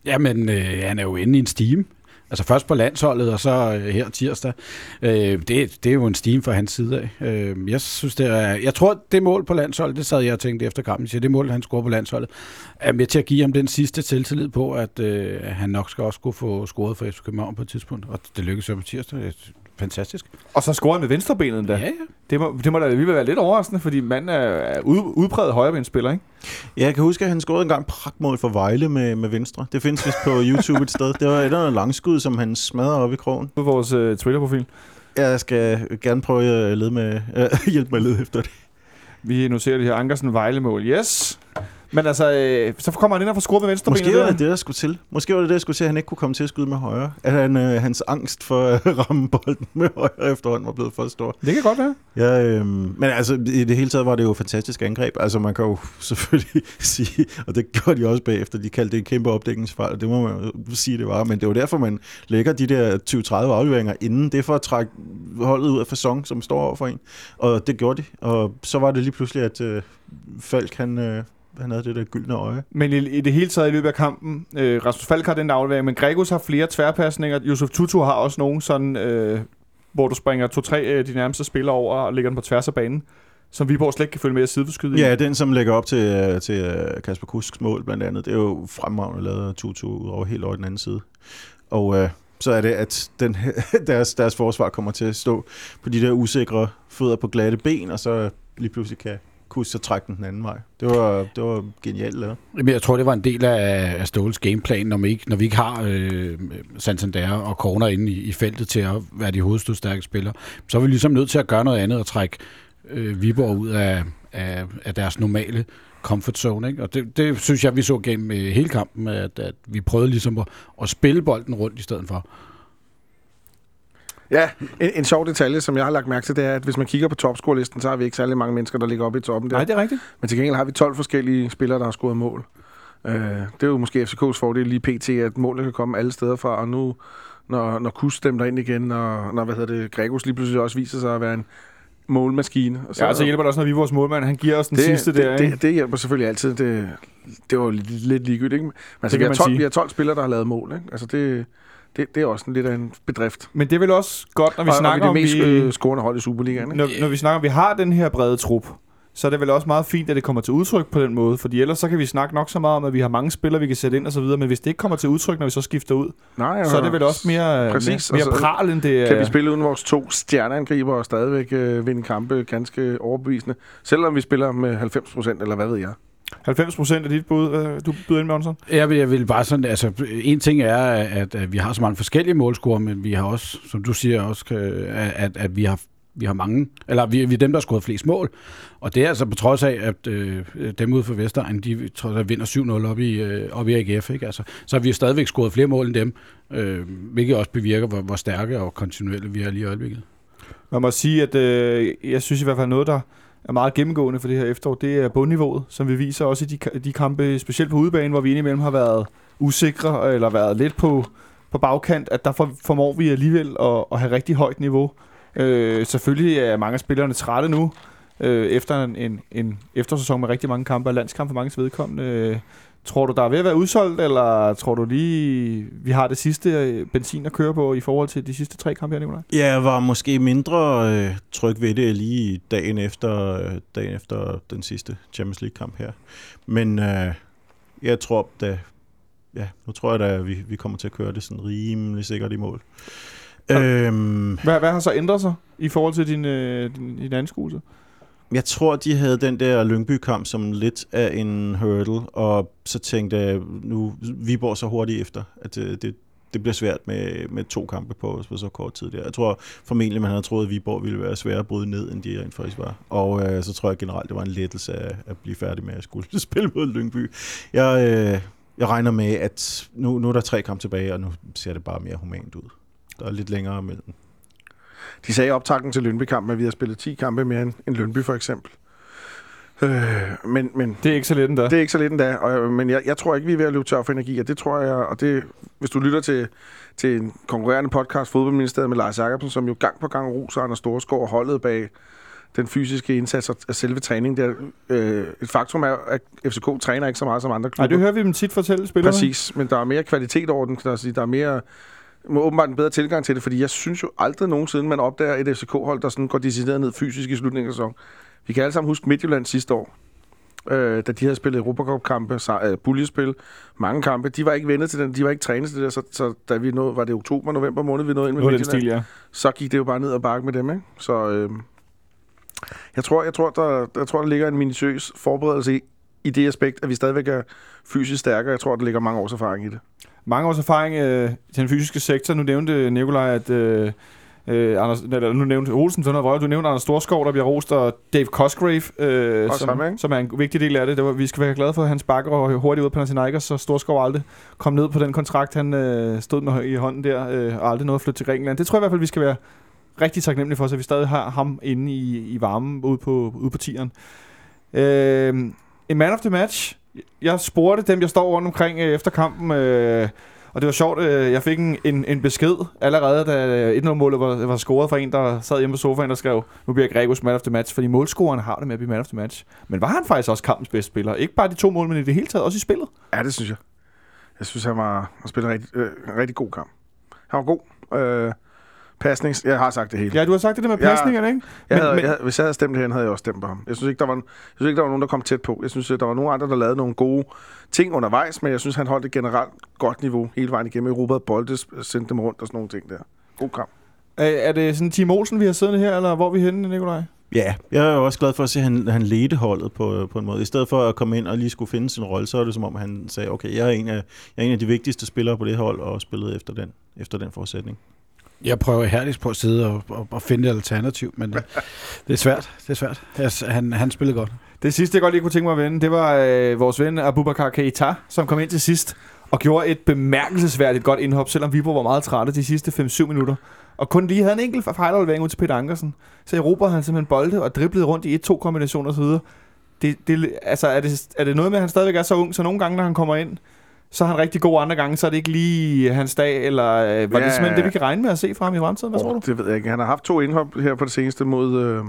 [SPEAKER 4] Jamen, øh, han er jo inde i en steam. Altså først på landsholdet, og så øh, her tirsdag. Øh, det, det er jo en stime fra hans side af. Øh, jeg synes, det er... Jeg tror, det mål på landsholdet, det sad jeg og tænkte efter kampen, så det mål, han scorer på landsholdet, er med til at give ham den sidste selvtillid på, at øh, han nok skal også kunne få scoret for FC København på et tidspunkt. Og det lykkedes jo på tirsdag. Fantastisk.
[SPEAKER 2] Og så scorer han med venstrebenet endda.
[SPEAKER 4] Ja, ja.
[SPEAKER 2] Det må, det må da alligevel være lidt overraskende, fordi manden er, ud, udpræget højrebenspiller, ikke?
[SPEAKER 5] Ja, jeg kan huske, at han scorede en gang pragtmål for Vejle med, med venstre. Det findes vist på YouTube et sted. Det var et eller andet langskud, som han smadrede op i krogen.
[SPEAKER 2] På vores øh, Twitter-profil.
[SPEAKER 5] Jeg skal gerne prøve at lede med, øh, [laughs] hjælpe mig at lede efter det.
[SPEAKER 2] Vi noterer det her Ankersen Vejle-mål. Yes! Men altså, øh, så kommer han ind og får scoret med venstrebenet.
[SPEAKER 5] Måske var
[SPEAKER 2] der.
[SPEAKER 5] det det, der skulle til. Måske var det det, jeg skulle til, at han ikke kunne komme til at skyde med højre. At han, øh, hans angst for at [laughs] ramme bolden med højre efterhånden var blevet for stor.
[SPEAKER 2] Det kan godt være.
[SPEAKER 5] Ja, øhm, men altså, i det hele taget var det jo et fantastisk angreb. Altså, man kan jo [laughs] selvfølgelig sige, og det gjorde de også bagefter, de kaldte det en kæmpe opdækningsfejl, og det må man jo sige, det var. Men det var derfor, man lægger de der 20-30 afleveringer inden. Det er for at trække holdet ud af fasong, som står over for en. Og det gjorde de. Og så var det lige pludselig, at øh, Falk, han, øh, han havde det der gyldne øje.
[SPEAKER 2] Men i, i det hele taget i løbet af kampen, øh, Rasmus Falk har den der aflevering, men Gregos har flere tværpasninger. Josef Tutu har også nogen sådan, øh, hvor du springer to-tre øh, de nærmeste spillere over og lægger den på tværs af banen, som Viborg slet ikke kan følge med at sideskyde i.
[SPEAKER 5] Ja, den som lægger op til, øh, til øh, Kasper Kusks mål blandt andet, det er jo fremragende lavet Tutu ud over helt over den anden side. Og øh, så er det, at den, [laughs] deres, deres forsvar kommer til at stå på de der usikre fødder på glatte ben, og så lige pludselig kan kunne så trække den den anden vej. Det var, det var genialt lavet.
[SPEAKER 4] Jamen, jeg tror, det var en del af, af Ståles gameplan, når vi ikke, når vi ikke har øh, Santander og Corner inde i, i feltet til at være de hovedstødstærke spillere. Så er vi ligesom nødt til at gøre noget andet og trække øh, Viborg ud af, af, af deres normale comfort zone. Ikke? Og det, det synes jeg, vi så gennem øh, hele kampen, at, at vi prøvede ligesom at, at spille bolden rundt i stedet for.
[SPEAKER 3] Ja, en, en sjov detalje, som jeg har lagt mærke til, det er, at hvis man kigger på topscore-listen, så har vi ikke særlig mange mennesker, der ligger oppe i toppen der.
[SPEAKER 2] Nej, det er rigtigt.
[SPEAKER 3] Men til gengæld har vi 12 forskellige spillere, der har scoret mål. Øh, det er jo måske FCK's fordel lige pt, at målet kan komme alle steder fra, og nu, når, når Kus stemmer ind igen, og når hvad hedder det, Gregos lige pludselig også viser sig at være en målmaskine. Og
[SPEAKER 2] Så, ja, så hjælper det også, når vi er vores målmand. Han giver os den
[SPEAKER 3] det,
[SPEAKER 2] sidste
[SPEAKER 3] det,
[SPEAKER 2] der,
[SPEAKER 3] det,
[SPEAKER 2] ikke?
[SPEAKER 3] det, det hjælper selvfølgelig altid. Det, det var lidt, ligegyldigt, ikke? Men altså,
[SPEAKER 2] kan
[SPEAKER 3] vi, har
[SPEAKER 2] man
[SPEAKER 3] 12,
[SPEAKER 2] sige.
[SPEAKER 3] vi har 12 spillere, der har lavet mål, ikke? Altså, det, det, det er også en, lidt af en bedrift.
[SPEAKER 2] Men det er vel også godt, når vi
[SPEAKER 3] og,
[SPEAKER 2] snakker
[SPEAKER 3] og
[SPEAKER 2] om,
[SPEAKER 3] vi er det mest
[SPEAKER 2] vi,
[SPEAKER 3] øh, scorende hold i Superligaen, ikke?
[SPEAKER 2] når, når vi snakker om, vi har den her brede trup, så er det vel også meget fint, at det kommer til udtryk på den måde. Fordi ellers så kan vi snakke nok så meget om, at vi har mange spillere, vi kan sætte ind og så videre. Men hvis det ikke kommer til udtryk, når vi så skifter ud,
[SPEAKER 3] Nej,
[SPEAKER 2] så er det vel også mere,
[SPEAKER 3] Præcis,
[SPEAKER 2] mere, mere
[SPEAKER 3] altså,
[SPEAKER 2] pral, end det
[SPEAKER 3] Kan vi spille uden vores to stjerneangriber og stadigvæk øh, vinde kampe ganske overbevisende? Selvom vi spiller med 90 procent, eller hvad ved jeg?
[SPEAKER 2] 90 procent af dit bud, øh, du byder ind med, Onson?
[SPEAKER 4] Jeg vil, jeg vil bare sådan, altså en ting er, at, at vi har så mange forskellige målscorer, men vi har også, som du siger, også, øh, at, at vi har vi har mange, eller vi, vi er dem, der har scoret flest mål. Og det er altså på trods af, at øh, dem ude for Vestegn, de trods alt vinder 7-0 op i, øh, op i AGF. Ikke? Altså, så har vi jo stadigvæk scoret flere mål end dem, øh, hvilket også bevirker, hvor, hvor stærke og kontinuelle vi er lige i øjeblikket.
[SPEAKER 2] Man må sige, at øh, jeg synes i hvert fald noget, der er meget gennemgående for det her efterår, det er bundniveauet, som vi viser også i de, de kampe, specielt på udebane, hvor vi indimellem har været usikre, eller været lidt på, på bagkant, at der for, formår vi alligevel at, at have rigtig højt niveau. Øh, selvfølgelig er mange af spillerne trætte nu, øh, efter en, en, en eftersæson med rigtig mange kampe, og landskampe for mange vedkommende. Øh, tror du, der er ved at være udsolgt, eller tror du lige, vi har det sidste øh, benzin at køre på i forhold til de sidste tre kampe her, Nicolaj?
[SPEAKER 5] Ja, jeg var måske mindre øh, tryg ved det lige dagen efter, øh, dagen efter den sidste Champions League-kamp her. Men øh, jeg tror, da, ja, nu tror jeg da, at vi, vi kommer til at køre det sådan rimelig sikkert i mål. Øhm,
[SPEAKER 2] Hvad, hvad har så ændret sig i forhold til din, øh, din, din anskuelse?
[SPEAKER 5] Jeg tror, de havde den der Lyngby-kamp som lidt af en hurdle, og så tænkte jeg, nu Viborg så hurtigt efter, at øh, det, det, bliver svært med, med to kampe på, på så kort tid der. Jeg tror formentlig, man havde troet, at Viborg ville være sværere at bryde ned, end de rent faktisk var. Og øh, så tror jeg generelt, det var en lettelse af at blive færdig med at skulle [laughs] spille mod Lyngby. Jeg, øh, jeg regner med, at nu, nu er der tre kampe tilbage, og nu ser det bare mere humant ud. Der er lidt længere imellem.
[SPEAKER 3] De sagde i optakten til Lønby-kampen, at vi har spillet 10 kampe mere end, end Lønby, for eksempel. Øh, men, men
[SPEAKER 2] Det er ikke så let endda.
[SPEAKER 3] det er ikke så lidt endda. Og, men jeg, jeg tror ikke, vi er ved at løbe tør for energi, og det tror jeg, og det, hvis du lytter til, til en konkurrerende podcast, Fodboldministeriet med Lars Jacobsen, som jo gang på gang roser Anders Storskov og holdet bag den fysiske indsats og selve træningen. Der, øh, et faktum er, at FCK træner ikke så meget som andre
[SPEAKER 2] Nej,
[SPEAKER 3] klubber.
[SPEAKER 2] det hører vi dem tit fortælle spillerne.
[SPEAKER 3] Præcis, men der er mere kvalitet over den, kan jeg sige. Der er mere må åbenbart en bedre tilgang til det, fordi jeg synes jo aldrig nogensinde, man opdager et FCK-hold, der sådan går decideret ned fysisk i slutningen af sæsonen. Vi kan alle sammen huske Midtjylland sidste år, øh, da de havde spillet Europacup-kampe, øh, puljespil, mange kampe. De var ikke vendet til den, de var ikke trænet til det der, så, så da vi nåede, var det oktober, november måned, vi nåede ind med Midtjylland,
[SPEAKER 2] stil, ja.
[SPEAKER 3] så gik det jo bare ned og bakke med dem, ikke? Så øh, jeg tror, jeg tror, der, jeg tror, der ligger en minutiøs forberedelse i, i det aspekt, at vi stadigvæk er fysisk stærkere. Jeg tror, der ligger mange års erfaring i det.
[SPEAKER 2] Mange års erfaring øh, til den fysiske sektor. Nu nævnte Nikolaj, at... Øh, Øh, Anders, eller, nu nævnte Olsen sådan noget vrøvl. Du nævnte Anders Storskov, der bliver rost, og Dave Cosgrave, øh, som,
[SPEAKER 3] ikke?
[SPEAKER 2] som er en vigtig del af det. det var, vi skal være glade for, at han sparker og hurtigt ud på Panathinaikos, så Storskov aldrig kom ned på den kontrakt, han øh, stod med i hånden der, øh, og aldrig nåede at flytte til Grækenland. Det tror jeg i hvert fald, vi skal være rigtig taknemmelige for, så vi stadig har ham inde i, i varmen ude på, ude på tieren. Øh, en man of the match. Jeg spurgte dem, jeg står rundt omkring øh, efter kampen, øh, og det var sjovt, øh, jeg fik en, en, en besked allerede, da 1-0-målet var, var scoret fra en, der sad hjemme på sofaen og skrev, nu bliver Gregos man of the match, fordi målscoreren har det med at blive man of the match. Men var han faktisk også kampens bedste spiller? Ikke bare de to mål, men i det hele taget også i spillet?
[SPEAKER 3] Ja, det synes jeg. Jeg synes, han var han spillede en rigtig, øh, en rigtig god kamp. Han var god. Øh, pasnings... Jeg har sagt det hele.
[SPEAKER 2] Ja, du har sagt det der med pasningerne, ikke?
[SPEAKER 3] Jeg
[SPEAKER 2] Men-
[SPEAKER 3] havde,
[SPEAKER 2] men-
[SPEAKER 3] jeg, hvis jeg havde stemt herhen, havde jeg også stemt på ham. Jeg synes ikke, der var, jeg synes ikke, der var nogen, der kom tæt på. Jeg synes, at der var nogle andre, der lavede nogle gode ting undervejs, men jeg synes, han holdt et generelt godt niveau hele vejen igennem. Europa bolde, sendte dem rundt og sådan nogle ting der. God kamp.
[SPEAKER 2] Er, er det sådan Team Olsen, vi har siddende her, eller hvor er vi henne, Nikolaj?
[SPEAKER 5] Ja, jeg er jo også glad for at se, at han, han ledte holdet på, på en måde. I stedet for at komme ind og lige skulle finde sin rolle, så er det som om, han sagde, okay, jeg er en af, jeg er en af de vigtigste spillere på det hold, og spillede efter den, efter den forudsætning.
[SPEAKER 4] Jeg prøver herligt på at sidde og, og, og finde et alternativ, men det, [laughs] det er svært. Det er svært. Jeg, han, han spillede godt.
[SPEAKER 2] Det sidste, jeg godt lige kunne tænke mig at vende, det var øh, vores ven Abubakar Keita, som kom ind til sidst og gjorde et bemærkelsesværdigt godt indhop, selvom Viborg var meget trætte de sidste 5-7 minutter. Og kun lige havde en enkelt fejlaflevering ud til Peter Ankersen. Så Europa han simpelthen bolde og driblede rundt i 1-2 kombinationer osv. det, det, altså, er, det, er det noget med, at han stadigvæk er så ung, så nogle gange, når han kommer ind, så er han rigtig god, andre gange, så er det ikke lige hans dag, eller øh, var ja, det simpelthen det, vi kan regne med at se fra ham i fremtiden? Hvad tror
[SPEAKER 3] Oh,
[SPEAKER 2] du?
[SPEAKER 3] det ved jeg ikke. Han har haft to indhop her på det seneste mod øh,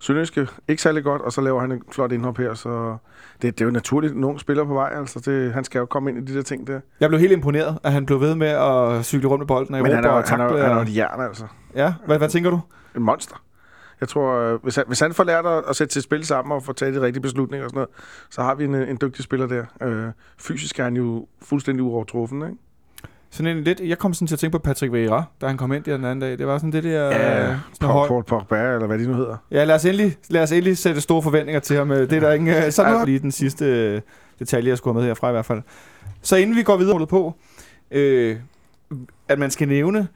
[SPEAKER 3] Sønderjyske. Ikke særlig godt, og så laver han en flot indhop her, så det, det er jo naturligt, en ung spiller på vej. Altså det, han skal jo komme ind i de der ting der.
[SPEAKER 2] Jeg blev helt imponeret, at han blev ved med at cykle rundt med bolden og
[SPEAKER 3] Men han
[SPEAKER 2] Europa
[SPEAKER 3] er,
[SPEAKER 2] og
[SPEAKER 3] han, er,
[SPEAKER 2] takle.
[SPEAKER 3] han er jo et jern, altså.
[SPEAKER 2] Ja, hvad, hvad tænker du?
[SPEAKER 3] En monster. Jeg tror, øh, hvis han, hvis han får lært at, at sætte sit spil sammen og få taget de rigtige beslutninger og sådan noget, så har vi en, øh, en dygtig spiller der. Øh, fysisk er han jo fuldstændig uovertruffen, ikke?
[SPEAKER 2] Sådan en lidt, jeg kom sådan til at tænke på Patrick Vieira, da han kom ind der den anden dag. Det var sådan det der... øh, sådan
[SPEAKER 3] Paul, Paul Pogba, eller hvad de nu hedder.
[SPEAKER 2] Ja, lad os, endelig, lad os endelig sætte store forventninger til ham. Det er der ingen... øh, Så nu lige den sidste øh, detalje, jeg skulle have med herfra i hvert fald. Så inden vi går videre på, øh, at man skal nævne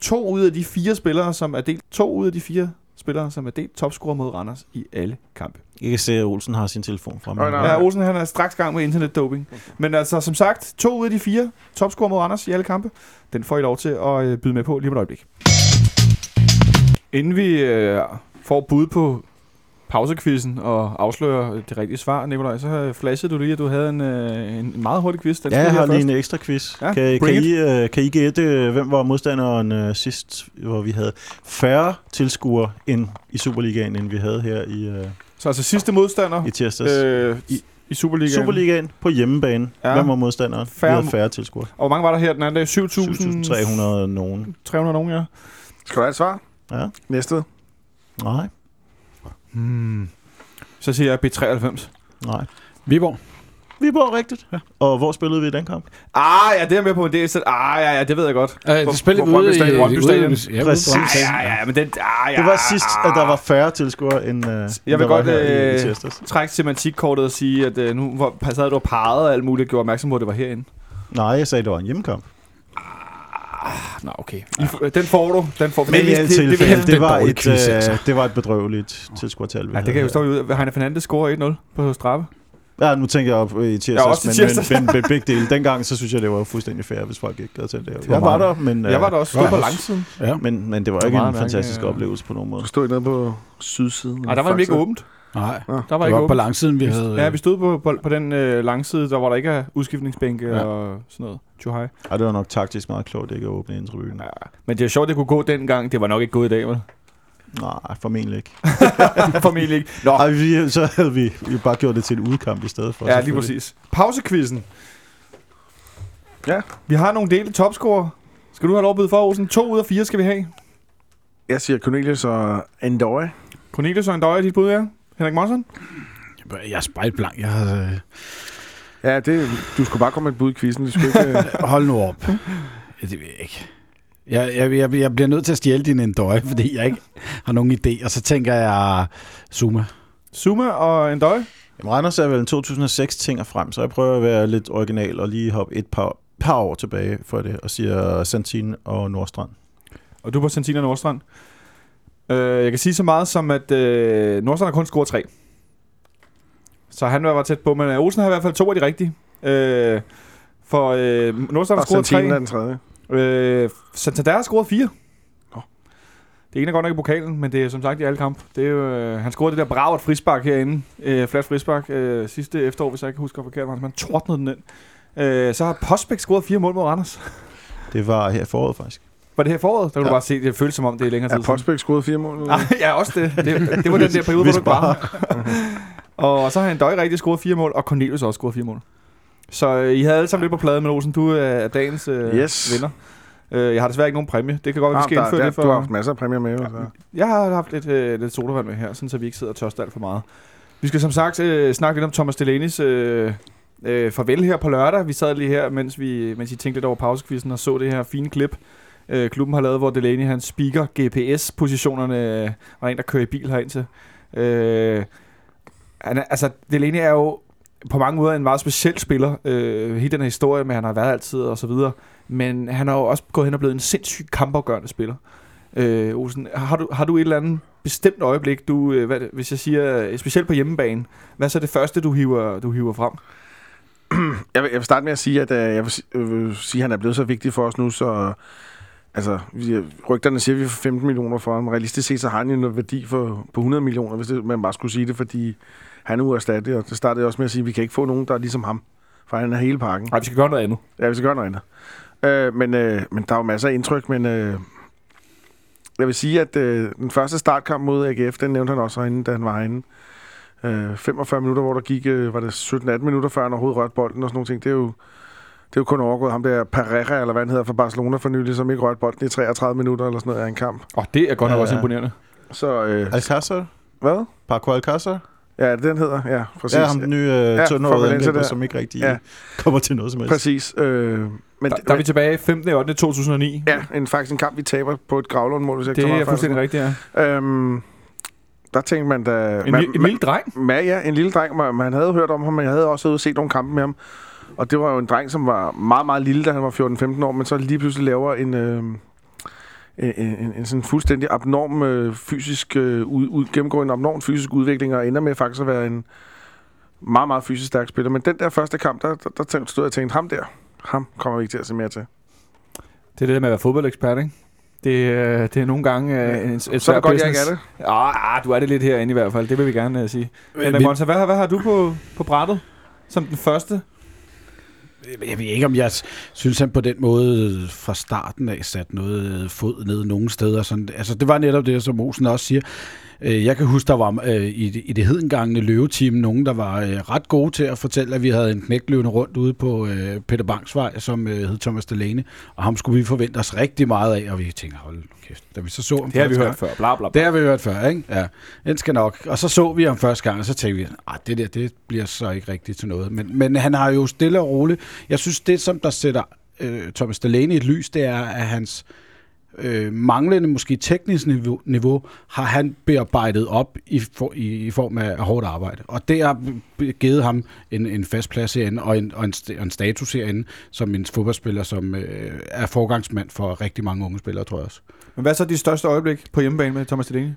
[SPEAKER 2] to ud af de fire spillere, som er delt... To ud af de fire spillere, som er delt topscorer mod Randers i alle kampe.
[SPEAKER 5] Jeg kan se, at Olsen har sin telefon fremme.
[SPEAKER 3] Nej.
[SPEAKER 2] Ja, Olsen han er straks gang med internetdoping. Men altså, som sagt, to ud af de fire topscorer mod Randers i alle kampe. Den får I lov til at øh, byde med på lige om et øjeblik. Inden vi øh, får bud på pausekvisten og afslører det rigtige svar, Nikolaj, så øh, flashede du lige, at du havde en, øh, en meget hurtig quiz. Den
[SPEAKER 5] Ja, jeg har lige
[SPEAKER 2] først.
[SPEAKER 5] en ekstra quiz.
[SPEAKER 2] Ja,
[SPEAKER 5] kan, kan, I, uh, kan I gætte, øh, hvem var modstanderen uh, sidst, hvor vi havde færre tilskuere end i Superligaen, end vi havde her i, uh,
[SPEAKER 2] Så altså sidste modstander
[SPEAKER 5] i tirsdags?
[SPEAKER 2] øh, i, i Superligaen.
[SPEAKER 5] Superligaen på hjemmebane.
[SPEAKER 2] Ja.
[SPEAKER 5] Hvem var modstanderen?
[SPEAKER 2] Færre
[SPEAKER 5] vi havde færre tilskuere.
[SPEAKER 2] Og hvor mange var der her den anden dag? 7.300
[SPEAKER 5] 7.300 nogen.
[SPEAKER 2] nogen, ja.
[SPEAKER 3] Skal du have et svar?
[SPEAKER 5] Ja.
[SPEAKER 3] Næste.
[SPEAKER 5] Nej,
[SPEAKER 2] Hmm. Så siger jeg B93.
[SPEAKER 5] nej.
[SPEAKER 4] Viborg.
[SPEAKER 5] Viborg, rigtigt. Ja. Og hvor spillede vi i den kamp?
[SPEAKER 2] Ah, ja, det er med på. Det er, så, ah, ja, ja, det ved jeg godt.
[SPEAKER 4] Øh,
[SPEAKER 2] Hvor-
[SPEAKER 4] det spillede vi ude i...
[SPEAKER 2] Brøndby Stadion.
[SPEAKER 4] Ja,
[SPEAKER 5] Præcis.
[SPEAKER 2] Ja, ja, ja, men den... Ah, ja,
[SPEAKER 5] Det var sidst, at der var færre tilskuere, end, uh,
[SPEAKER 2] Jeg vil
[SPEAKER 5] var
[SPEAKER 2] godt
[SPEAKER 5] her i, i
[SPEAKER 2] øh, trække semantikkortet og sige, at øh, nu hvor passerede du og parrede og alt muligt, gjorde opmærksom på, at det var herinde.
[SPEAKER 5] Nej, jeg sagde, det var en hjemmekamp.
[SPEAKER 2] Nå, okay. I, f- den får du. Den får,
[SPEAKER 5] Men i alle
[SPEAKER 2] det, det, det,
[SPEAKER 5] tilfælde,
[SPEAKER 2] det,
[SPEAKER 5] det, var et,
[SPEAKER 4] quiz, altså.
[SPEAKER 5] øh, det var et bedrøveligt tilskuertal,
[SPEAKER 2] ja, det kan jo stå ud. Heine Fernandes scorer 1-0 på straffe.
[SPEAKER 5] Ja, nu tænker jeg op i tirsdags,
[SPEAKER 2] Ja,
[SPEAKER 5] men,
[SPEAKER 2] tirsdags.
[SPEAKER 5] men, men, men begge dele. Dengang, så synes jeg, det var fuldstændig fair, hvis folk ikke havde til det.
[SPEAKER 4] var
[SPEAKER 5] Jeg var der, men,
[SPEAKER 2] Jeg var
[SPEAKER 5] øh,
[SPEAKER 2] der også.
[SPEAKER 4] var
[SPEAKER 2] Stod på
[SPEAKER 4] jeg
[SPEAKER 2] langsiden.
[SPEAKER 4] Ja.
[SPEAKER 5] men, men det var
[SPEAKER 2] Det var
[SPEAKER 5] ikke en fantastisk
[SPEAKER 2] ja.
[SPEAKER 5] oplevelse på nogen måde.
[SPEAKER 3] Du stod nede på sydsiden.
[SPEAKER 2] Nej, der var ikke åbent.
[SPEAKER 4] Nej,
[SPEAKER 2] Der var
[SPEAKER 4] det
[SPEAKER 2] ikke
[SPEAKER 4] var på
[SPEAKER 2] åbent.
[SPEAKER 4] langsiden, vi havde...
[SPEAKER 2] Ja, vi stod på, på, på den øh, langside, der hvor der ikke udskiftningsbænke
[SPEAKER 4] Ja.
[SPEAKER 2] og sådan noget. Too high.
[SPEAKER 5] Ej, det var nok taktisk meget klogt, ikke at åbne en tribune.
[SPEAKER 2] Ja. Men det er sjovt, det kunne gå dengang. Det var nok ikke gået i dag, vel?
[SPEAKER 5] Nej, formentlig ikke. [laughs]
[SPEAKER 2] Formentlig ikke. Nå,
[SPEAKER 5] Ej, vi, så havde vi, vi bare gjort det til en udkamp i stedet for.
[SPEAKER 2] ja, lige præcis. Pausekvisten.
[SPEAKER 3] Ja.
[SPEAKER 2] Vi har nogle delte topscorer. Skal du have lov at byde for, Olsen? To ud af fire skal vi have.
[SPEAKER 3] Jeg siger Cornelius og Endoy.
[SPEAKER 2] Cornelius og en døjer, dit bud er. Henrik Monsen?
[SPEAKER 4] Jeg er spejt blank. Jeg har... Øh,
[SPEAKER 3] Ja, det, du skulle bare komme med et bud i quizzen. Du skulle ikke, øh, [laughs]
[SPEAKER 4] hold nu op. Ja, det ved jeg ikke. Jeg, jeg, jeg, jeg bliver nødt til at stjæle din endøje, fordi jeg ikke har nogen idé. Og så tænker jeg Zuma.
[SPEAKER 2] Zuma og en døjer?
[SPEAKER 5] Jamen, Randers er vel en 2006 ting og frem, så jeg prøver at være lidt original og lige hoppe et par, par år tilbage for det, og siger Santin og Nordstrand.
[SPEAKER 2] Og du på Santina Nordstrand. Øh, jeg kan sige så meget som, at øh, Nordstrand har kun scoret tre. Så han var tæt på, men Olsen har i hvert fald to af de rigtige. Øh, for øh, Nordstrand har
[SPEAKER 3] og
[SPEAKER 2] scoret
[SPEAKER 3] er
[SPEAKER 2] tre.
[SPEAKER 3] den tredje.
[SPEAKER 2] Øh, Santander har scoret fire.
[SPEAKER 3] Nå.
[SPEAKER 2] Det ene er godt nok i pokalen, men det er som sagt i alle kamp. Det er jo, øh, han scorede det der bravt frispark herinde. Øh, flat frispark øh, sidste efterår, hvis jeg ikke husker forkert. Han tordnede den ind. Øh, så har Postbæk scoret fire mål mod Randers.
[SPEAKER 5] Det var her i foråret, faktisk.
[SPEAKER 2] Var det her foråret? Der kan ja.
[SPEAKER 5] Ja.
[SPEAKER 2] du bare se, det føles som om, det er længere
[SPEAKER 3] Er
[SPEAKER 2] tid siden.
[SPEAKER 3] Postbæk scoret fire mål?
[SPEAKER 2] Ah, [laughs] ja, også det. det. Det var den der periode, hvor du ikke var. Og så har han døj rigtig scoret fire mål, og Cornelius også scoret fire mål. Så øh, I havde alle sammen lidt på pladen, men Olsen, du er dagens øh,
[SPEAKER 3] Yes.
[SPEAKER 2] vinder. Øh, jeg har desværre ikke nogen præmie. Det kan godt være, vi skal indføre
[SPEAKER 3] der,
[SPEAKER 2] det for...
[SPEAKER 3] Du har haft masser af præmier med. jo, Så.
[SPEAKER 2] Jeg har haft lidt, øh, lidt sodavand med her, sådan, så vi ikke sidder og tørster alt for meget. Vi skal som sagt øh, snakke lidt om Thomas Delanis øh, øh, farvel her på lørdag. Vi sad lige her, mens, vi, mens I tænkte lidt over pausekvisten og så det her fine klip, øh, klubben har lavet, hvor Delaney han speaker GPS-positionerne. Øh, og en, der kører i bil herind til. Øh, han er, altså, Delaney er jo på mange måder en meget speciel spiller. Øh, hele den her historie med, at han har været altid og så videre. Men han har jo også gået hen og blevet en sindssygt kampafgørende spiller. Øh, Olsen, har du, har du et eller andet bestemt øjeblik, du, øh, hvad, hvis jeg siger, øh, specielt på hjemmebane, hvad er så det første, du hiver, du hiver frem? [clears throat]
[SPEAKER 3] Jeg, vil, jeg vil starte med at sige, at øh, jeg vil, jeg øh, vil sige, at han er blevet så vigtig for os nu, så altså, vi, rygterne siger, at vi får 15 millioner for ham. Realistisk set, så har han jo noget værdi for, på 100 millioner, hvis det, man bare skulle sige det, fordi han er uerstattelig, og det startede jeg også med at sige, at vi kan ikke få nogen, der er ligesom ham. For han er hele pakken.
[SPEAKER 2] Nej, vi skal gøre noget andet.
[SPEAKER 3] Ja, vi skal gøre noget andet. Øh, men, øh, men der er jo masser af indtryk, men øh, jeg vil sige, at øh, den første startkamp mod AGF, den nævnte han også herinde, da han var herinde. Øh, 45 minutter, hvor der gik, øh, var det 17-18 minutter, før han overhovedet rørte bolden og sådan nogle ting. Det er jo, det er jo kun overgået ham der Pereira, eller hvad han hedder, fra Barcelona for nylig, som ikke rørte bolden i 33 minutter eller sådan noget af en kamp.
[SPEAKER 2] Åh, oh, det er godt nok
[SPEAKER 5] Ja,
[SPEAKER 2] også
[SPEAKER 5] ja.
[SPEAKER 2] imponerende.
[SPEAKER 3] Så, øh,
[SPEAKER 5] Alcázar?
[SPEAKER 3] hvad?
[SPEAKER 5] Paco Alcázar?
[SPEAKER 3] Ja, den hedder, ja, præcis.
[SPEAKER 5] Ja, ham den nye øh,
[SPEAKER 3] Ja, der.
[SPEAKER 5] som ikke rigtig
[SPEAKER 3] Ja.
[SPEAKER 5] kommer til noget som helst.
[SPEAKER 3] Præcis. Øh, men,
[SPEAKER 2] Der, der er vi tilbage 15. 8. 2009.
[SPEAKER 3] Ja, en, faktisk en kamp, vi taber på et gravlundmål, hvis jeg
[SPEAKER 2] det er fuldstændig rigtigt, ja.
[SPEAKER 3] Øhm, der tænkte man da...
[SPEAKER 2] En,
[SPEAKER 3] man,
[SPEAKER 2] en lille dreng.
[SPEAKER 3] man, ja, en lille dreng. Man, man havde hørt om ham, men jeg havde også set nogle kampe med ham. Og det var jo en dreng, som var meget, meget lille, da han var 14-15 år, men så lige pludselig laver en... Øh, en, en, en sådan fuldstændig abnorm øh, fysisk øh, ud, ud, gennemgår en abnorm fysisk udvikling og ender med faktisk at være en meget, meget fysisk stærk spiller. Men den der første kamp, der, der, der tænkte- stod jeg og tænkte, ham der, ham kommer vi ikke til at se mere til.
[SPEAKER 2] Det er det der med at være fodboldekspert, ikke? Det, øh, det er nogle gange øh, en, et
[SPEAKER 3] Så er det godt, jeg ikke
[SPEAKER 2] business.
[SPEAKER 3] er det.
[SPEAKER 2] Ah, ah, du er det lidt herinde i hvert fald. Det vil vi gerne uh, sige. Men,
[SPEAKER 4] vi-
[SPEAKER 2] Men Monsa, hvad, har- hvad har du på, på brættet som den første?
[SPEAKER 4] Jeg ved ikke, om jeg synes, han på den måde fra starten af satte noget fod ned nogen steder. Sådan, altså, det var netop det, som Mosen også siger. Øh, Jeg kan huske, der var øh, i, det- i det hedengangne løveteam nogen, der var øh, ret gode til at fortælle, at vi havde en knægt løbende rundt ude på øh, Peter Bangsvej, som øh, hed Thomas Delaney. Og ham skulle vi forvente os rigtig meget af, og vi tænkte, hold kæft, da vi så så ham
[SPEAKER 2] Det har vi hørt
[SPEAKER 4] gang-
[SPEAKER 2] før. Bla, bla, bla.
[SPEAKER 4] det har vi hørt før, ikke? Ja, den skal nok. Og så så vi ham første gang, og så tænkte vi, at det der, det bliver så ikke rigtigt til noget. Men, men han har jo stille og roligt. Jeg synes, det som der sætter øh, Thomas Delaney i et lys, det er, at hans øh, manglende, måske teknisk niveau, niveau, har han bearbejdet op i, for, i, i form af hårdt arbejde. Og det har givet ham en, en fast plads herinde, og en, og en, og en status herinde, som en fodboldspiller, som øh, er forgangsmand for rigtig mange unge spillere, tror jeg også.
[SPEAKER 2] Men hvad er så de største øjeblik på hjemmebane med Thomas Delaney?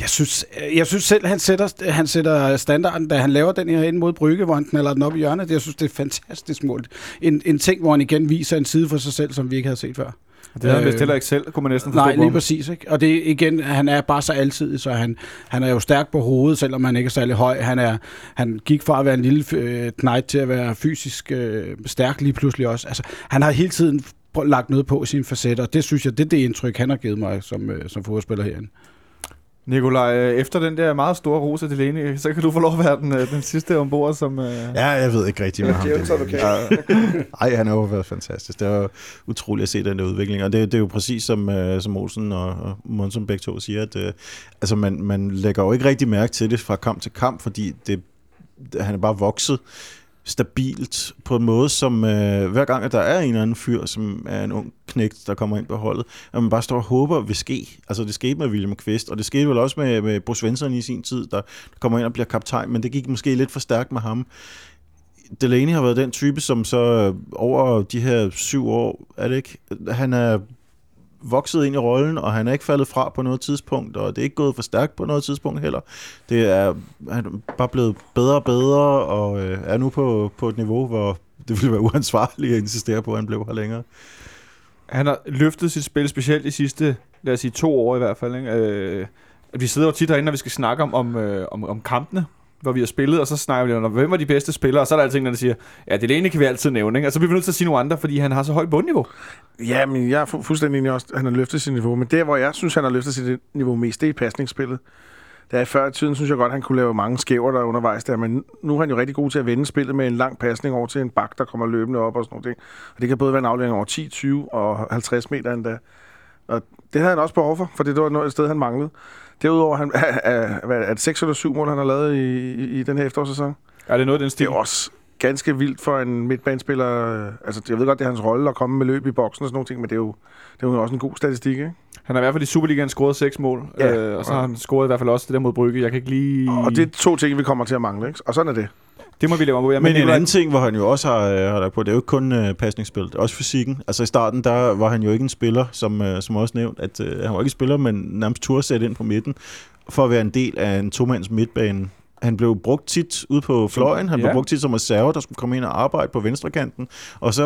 [SPEAKER 4] Jeg synes, jeg synes selv, han sætter, han sætter standarden, da han laver den her ind mod Brygge, hvor han knaller den op i hjørnet. Jeg synes, det er fantastisk mål. En, en ting, hvor han igen viser en side for sig selv, som vi ikke havde set før.
[SPEAKER 2] Det havde han
[SPEAKER 4] Øh,
[SPEAKER 2] vist heller ikke selv, kunne man næsten forstå
[SPEAKER 4] Nej, lige præcis. Ikke? Og det igen, han er bare så altid, så han, han er jo stærk på hovedet, selvom han ikke er særlig høj. Han, er, han gik fra at være en lille øh, knight til at være fysisk øh, stærk lige pludselig også. Altså, han har hele tiden lagt noget på sine facetter, og det synes jeg, det er det indtryk, han har givet mig som, øh, som fodboldspiller herinde.
[SPEAKER 2] Nikolaj, øh, efter den der meget store rose til Delaney, så kan du få lov at være den, øh, den sidste ombord, som... Øh...
[SPEAKER 5] Ja, jeg ved ikke rigtig med ham.
[SPEAKER 3] Advokat.
[SPEAKER 5] Ej, han har jo været fantastisk. Det er jo utroligt at se den der udvikling. Og det, det er jo præcis som, uh, som Olsen og, og Monsen begge to siger, at uh, altså man, man lægger jo ikke rigtig mærke til det fra kamp til kamp, fordi det, det, han er bare vokset stabilt på en måde, som øh, hver gang, at der er en eller anden fyr, som er en ung knægt, der kommer ind på holdet, at man bare står og håber vil ske. Altså det skete med William Kvist, og det skete vel også med, med Bo Svensson i sin tid, der, der kommer ind og bliver kaptajn, men det gik måske lidt for stærkt med ham. Delaney har været den type, som så øh, over de her syv år, er det ikke? Han er vokset ind i rollen, og han er ikke faldet fra på noget tidspunkt, og det er ikke gået for stærkt på noget tidspunkt heller. Det er, han er bare blevet bedre og bedre, og øh, er nu på, på et niveau, hvor det ville være uansvarligt at insistere på, at han blev her længere.
[SPEAKER 2] Han har løftet sit spil, specielt de sidste, lad os sige, to år i hvert fald. Ikke? Øh, at vi sidder jo tit herinde, når vi skal snakke om, om, øh, om, om kampene, hvor vi har spillet, og så snakker vi om, hvem var de bedste spillere, og så er der altid en, der siger, ja, det ene kan vi altid nævne, ikke? Altså, og så bliver vi nødt til at sige nogle andre, fordi han har så højt bundniveau.
[SPEAKER 3] Ja, men jeg er fu- fuldstændig enig også, at han har løftet sit niveau. Men der, hvor jeg synes, han har løftet sit niveau mest, det er i pasningsspillet. Da i før i tiden, synes jeg godt, han kunne lave mange skæver der undervejs der, men nu er han jo rigtig god til at vende spillet med en lang pasning over til en bak, der kommer løbende op og sådan noget. Og det kan både være en aflevering over 10, 20 og 50 meter endda. Og det havde han også behov for, for det var noget et sted, han manglede. Derudover han, er, er, er det, 6 eller 7 mål, han har lavet i, i, i den her efterårssæson.
[SPEAKER 2] Er det noget den
[SPEAKER 3] Det
[SPEAKER 2] stil?
[SPEAKER 3] er også ganske vildt for en midtbanespiller. øh, Altså, jeg ved godt, det er hans rolle at komme med løb i boksen og sådan nogle ting, men det er jo, det er jo også en god statistik, ikke?
[SPEAKER 2] Han har i hvert fald i Superligaen scoret seks mål,
[SPEAKER 3] Ja.
[SPEAKER 2] øh, og så har han scoret i hvert fald også det der mod Brygge. Jeg kan ikke lige...
[SPEAKER 3] Og det er to ting, vi kommer til at mangle, ikke? Og sådan er det.
[SPEAKER 2] Det må vi lave om på. Ja,
[SPEAKER 5] Men en
[SPEAKER 2] Nikolaj-
[SPEAKER 5] anden ting, hvor han jo også har, øh, har lagt på, det er jo ikke kun øh, pasningsspil, det er også fysikken. Altså i starten, der var han jo ikke en spiller, som, øh, som også nævnt, at øh, han var ikke en spiller, men nærmest turde sætte ind på midten, for at være en del af en tomands midtbane. Han blev brugt tit ude på fløjen, han
[SPEAKER 2] Ja.
[SPEAKER 5] blev brugt tit som reserve, der skulle komme ind og arbejde på venstrekanten, og så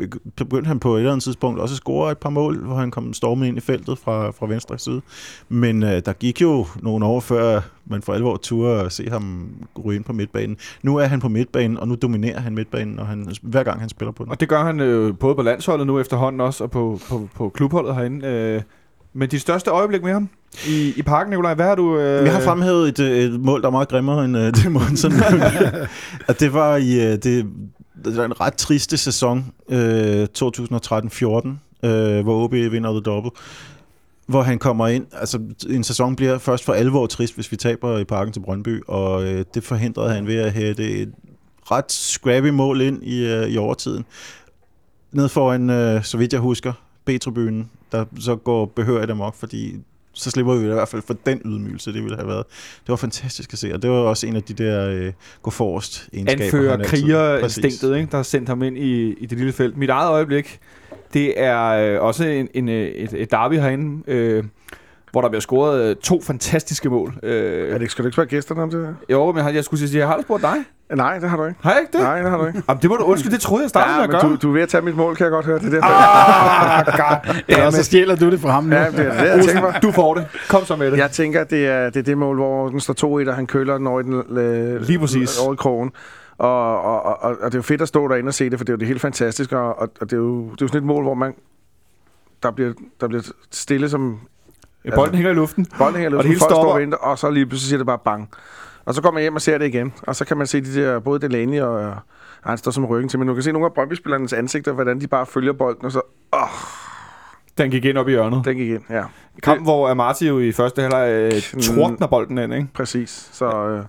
[SPEAKER 5] øh, begyndte han på et eller andet tidspunkt også at score et par mål, hvor han kom stormet ind i feltet fra, fra venstre side. Men øh, der gik jo nogle år før man for alvor turde at se ham ryge ind på midtbanen. Nu er han på midtbanen, og nu dominerer han midtbanen, og han, hver gang han spiller på den.
[SPEAKER 2] Og det gør han øh, både på landsholdet nu efterhånden også, og på, på, på klubholdet herinde. Øh, men dit største øjeblik med ham i, i parken, Nikolaj, hvad har du... Øh,
[SPEAKER 5] Jeg har fremhævet et, øh, et mål, der er meget grimmere end uh, det Monsen. [laughs] og det var i uh, det, det var en ret triste sæson, uh, 2013-14, uh, hvor OB vinder The Double. Hvor han kommer ind, altså en sæson bliver først for alvor trist, hvis vi taber i parken til Brøndby, og uh, det forhindrede han ved at hætte et ret scrappy mål ind i, uh, i overtiden. Ned foran, uh, så vidt jeg husker, B-tribunen, der så går behørigt amok, fordi så slipper vi i hvert fald for den ydmygelse, det ville have været. Det var fantastisk at se, og det var også en af de der øh, gå forrest egenskaber.
[SPEAKER 2] anfører krigerinstinktet, ikke, der har sendt ham ind i, i det lille felt. Mit eget øjeblik, det er øh, også en, en, øh, et, et derby herinde, øh, hvor der bliver scoret øh, to fantastiske mål. Øh,
[SPEAKER 3] Er det, skal du ikke spørge gæsterne om det her?
[SPEAKER 2] Jo, men jeg, jeg skulle sige, jeg har da spurgt dig.
[SPEAKER 3] Nej, det har du ikke.
[SPEAKER 2] Har jeg ikke det?
[SPEAKER 3] Nej, det har du ikke.
[SPEAKER 2] Jamen, det må du undskylde, det troede jeg startede
[SPEAKER 3] Ja,
[SPEAKER 2] med at
[SPEAKER 3] men
[SPEAKER 2] gøre.
[SPEAKER 3] du, du er ved at tage mit mål, kan jeg godt høre. Det er derfor.
[SPEAKER 2] Ah, [laughs] god.
[SPEAKER 4] Ja, og så stjæler du det fra ham nu.
[SPEAKER 3] Ja, det er det, jeg tænker.
[SPEAKER 2] Du får det. Kom så med det.
[SPEAKER 3] Jeg tænker, det er, det er det mål, hvor den står 2-1, og han køler den over i, den, øh,
[SPEAKER 2] Lige præcis.
[SPEAKER 3] over i krogen. Og, og, og, og, det er jo fedt at stå derinde og se det, for det er jo det helt fantastisk. Og, og, og det, er jo, det er jo sådan et mål, hvor man der bliver, der bliver stille som
[SPEAKER 2] Bolden hænger i luften.
[SPEAKER 3] bolden hænger
[SPEAKER 2] Og det hele
[SPEAKER 3] folk står og venter, og så lige pludselig siger det bare bang. Og så kommer man hjem og ser det igen, og så kan man se de der, både Delaney og, og han står som ryggen til, men du kan se nogle af Brøndby-spillernes ansigter, hvordan de bare følger bolden, og så, åh,
[SPEAKER 2] Den gik ind op i hjørnet.
[SPEAKER 3] den gik ind, ja.
[SPEAKER 2] Kampen, hvor Amati jo i første halvleg øh, tordner bolden ind, ikke?
[SPEAKER 3] Præcis. Så, øh,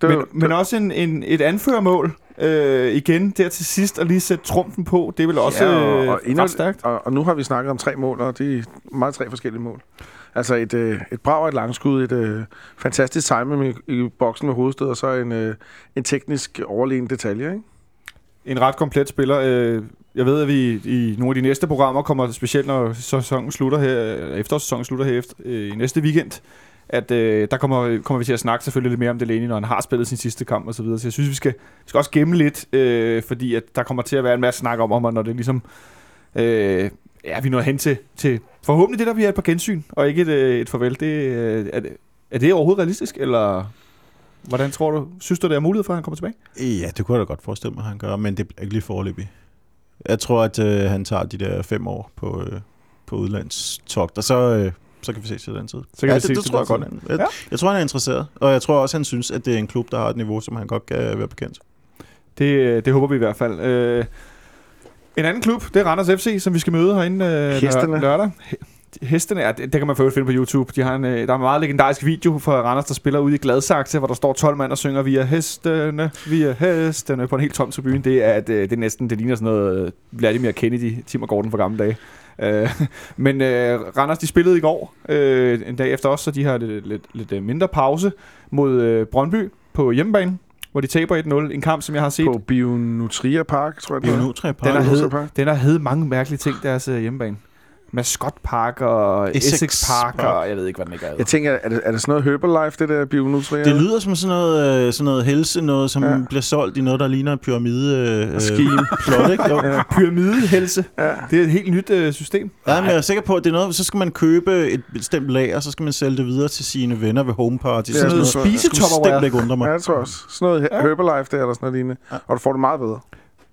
[SPEAKER 3] det,
[SPEAKER 2] Men,
[SPEAKER 3] var-
[SPEAKER 2] men også en, en, et anførermål øh, igen der til sidst, og lige sætte trumfen på, det er vel også
[SPEAKER 3] Ja, og-
[SPEAKER 2] og,
[SPEAKER 3] og
[SPEAKER 2] øh,
[SPEAKER 3] endnu-
[SPEAKER 2] ret stærkt.
[SPEAKER 3] Og, og nu har vi snakket om tre mål, og det er meget tre forskellige mål. Altså et, øh, et brag og et langskud, et øh, fantastisk timing i, i boksen med hovedstød, og så en, øh, en teknisk overlegen detalje, ikke?
[SPEAKER 2] En ret komplet spiller. Øh, jeg ved, at vi i nogle af de næste programmer kommer, specielt når sæsonen slutter her, øh, efterårssæsonen slutter her efter, øh, i næste weekend, at øh, der kommer, kommer vi til at snakke selvfølgelig lidt mere om Delaney, når han har spillet sin sidste kamp og så videre. Så jeg synes, vi skal, vi skal også gemme lidt, øh, fordi at der kommer til at være en masse snak om ham, når det ligesom... Øh, ja, vi når hen til, til forhåbentlig det, der bliver et par gensyn, og ikke et, øh, et farvel. Det, øh, er, det, er det overhovedet realistisk, eller hvordan tror du? Synes du, det er mulighed for, at han kommer tilbage?
[SPEAKER 5] Ja, det kunne jeg da godt forestille mig, at han gør, men det er ikke lige forløbig. Jeg tror, at øh, han tager de der fem år på, øh, på udlandstogt, og så, øh, så kan vi se til den tid.
[SPEAKER 2] Så kan
[SPEAKER 5] ja,
[SPEAKER 2] vi
[SPEAKER 5] det,
[SPEAKER 2] se
[SPEAKER 5] det
[SPEAKER 2] til
[SPEAKER 5] tror jeg godt. Han, jeg,
[SPEAKER 2] Ja.
[SPEAKER 5] ja. jeg tror, han er interesseret, og jeg tror også, han synes, at det er en klub, der har et niveau, som han godt kan være bekendt.
[SPEAKER 2] Det, øh, det håber vi i hvert fald. Øh, en anden klub, det er Randers FC, som vi skal møde herinde øh,
[SPEAKER 3] Hestene.
[SPEAKER 2] lør- lørdag. He- Hestene, ja, det, det kan man øvrigt finde på YouTube. De har en, øh, der er en meget legendarisk video fra Randers, der spiller ude i Gladsaxe, hvor der står 12 mand og synger Vi er hestene, vi er hestene på en helt tom tribune. Det er, at, øh, det er næsten, det ligner sådan noget øh, Vladimir Kennedy, Tim og Gordon fra gamle dage. Øh, [laughs] men øh, Randers, de spillede i går, øh, en dag efter os, så de har lidt, lidt, lidt mindre pause mod øh, Brøndby på hjemmebane, hvor de taber 1-0. En kamp, som jeg har set.
[SPEAKER 3] På Bionutria Park, tror jeg,
[SPEAKER 5] nu tre
[SPEAKER 2] Den har
[SPEAKER 3] Bionutria
[SPEAKER 2] hed,
[SPEAKER 3] Park.
[SPEAKER 2] den har hed mange mærkelige ting, deres øh, hjemmebane. Mascot Park og Essex,
[SPEAKER 5] Essex
[SPEAKER 2] Park,
[SPEAKER 5] Park.
[SPEAKER 2] og jeg ved ikke, hvad den ikke er.
[SPEAKER 3] Jeg tænker, er det, er det sådan noget Herbalife, det der Bionutria?
[SPEAKER 5] Det lyder som sådan noget, øh, sådan noget helse, noget som
[SPEAKER 3] Ja.
[SPEAKER 5] bliver solgt i noget, der ligner en pyramide. Øh,
[SPEAKER 3] Scheme. [laughs]
[SPEAKER 5] plot, ikke? Jo.
[SPEAKER 3] Ja.
[SPEAKER 2] Pyramidehelse.
[SPEAKER 3] Ja.
[SPEAKER 2] Det er et helt nyt øh, system.
[SPEAKER 5] Ja, men jeg er sikker på, at det er noget, så skal man købe et bestemt lager, så skal man sælge det videre til sine venner ved home party.
[SPEAKER 3] Det er
[SPEAKER 5] sådan
[SPEAKER 3] sådan
[SPEAKER 5] noget
[SPEAKER 3] noget
[SPEAKER 5] Det
[SPEAKER 2] spisetopperware.
[SPEAKER 5] bestemt ikke undre mig.
[SPEAKER 3] Ja, jeg tror også. Sådan noget. Herbalife der, eller sådan noget lignende.
[SPEAKER 5] Ja.
[SPEAKER 3] Og du får det meget bedre.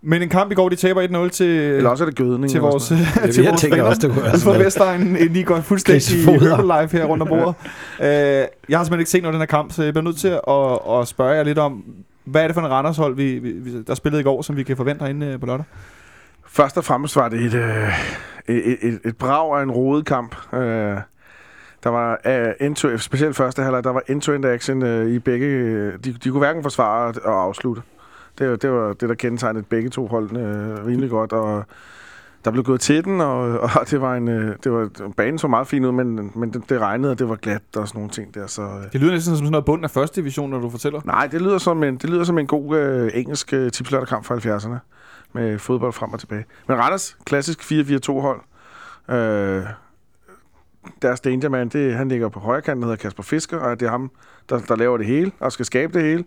[SPEAKER 2] Men en kamp i går, de taber 1-0 til,
[SPEAKER 3] Eller også er det gødning.
[SPEAKER 2] til vores, [laughs]
[SPEAKER 4] Ja,
[SPEAKER 2] til
[SPEAKER 4] jeg
[SPEAKER 2] vores
[SPEAKER 4] tænker
[SPEAKER 2] venner.
[SPEAKER 4] også, det kunne være
[SPEAKER 2] Altså
[SPEAKER 4] sådan.
[SPEAKER 2] Vestegnen, [laughs] inden de går fuldstændig
[SPEAKER 4] Grisefoder.
[SPEAKER 2] Herbalife [laughs] her rundt om bordet. uh, jeg har simpelthen ikke set noget af den her kamp, så jeg bliver nødt til at, at spørge jer lidt om, hvad er det for en Randershold, vi, vi, vi- der spillede i går, som vi kan forvente herinde øh, på lørdag?
[SPEAKER 3] Først og fremmest var det et, øh, et, et, et brag af en rodet kamp. Øh, der var uh, specielt første halvleg, der var end-to-end action øh, i begge... De, de kunne hverken forsvare og afslutte. Det, var- det var det, der kendetegnede begge to holdene øh, rimelig godt, og der blev gået til den, og, [laughs] og det var en... Øh, det var, banen så meget fin ud, men, men det, det regnede, og det var glat og sådan nogle ting der, så... Øh,
[SPEAKER 2] Det lyder næsten som sådan noget bund af første division, når du fortæller.
[SPEAKER 3] Nej, det lyder som en, det lyder som en god øh, engelsk øh, tipslørderkamp fra 70'erne. Med fodbold frem og tilbage. Men Randers, klassisk 4-4-2 hold. Øh, deres dangerman, det, han ligger på højre kant, der hedder Kasper Fisker, og det er ham, der, der laver det hele, og skal skabe det hele.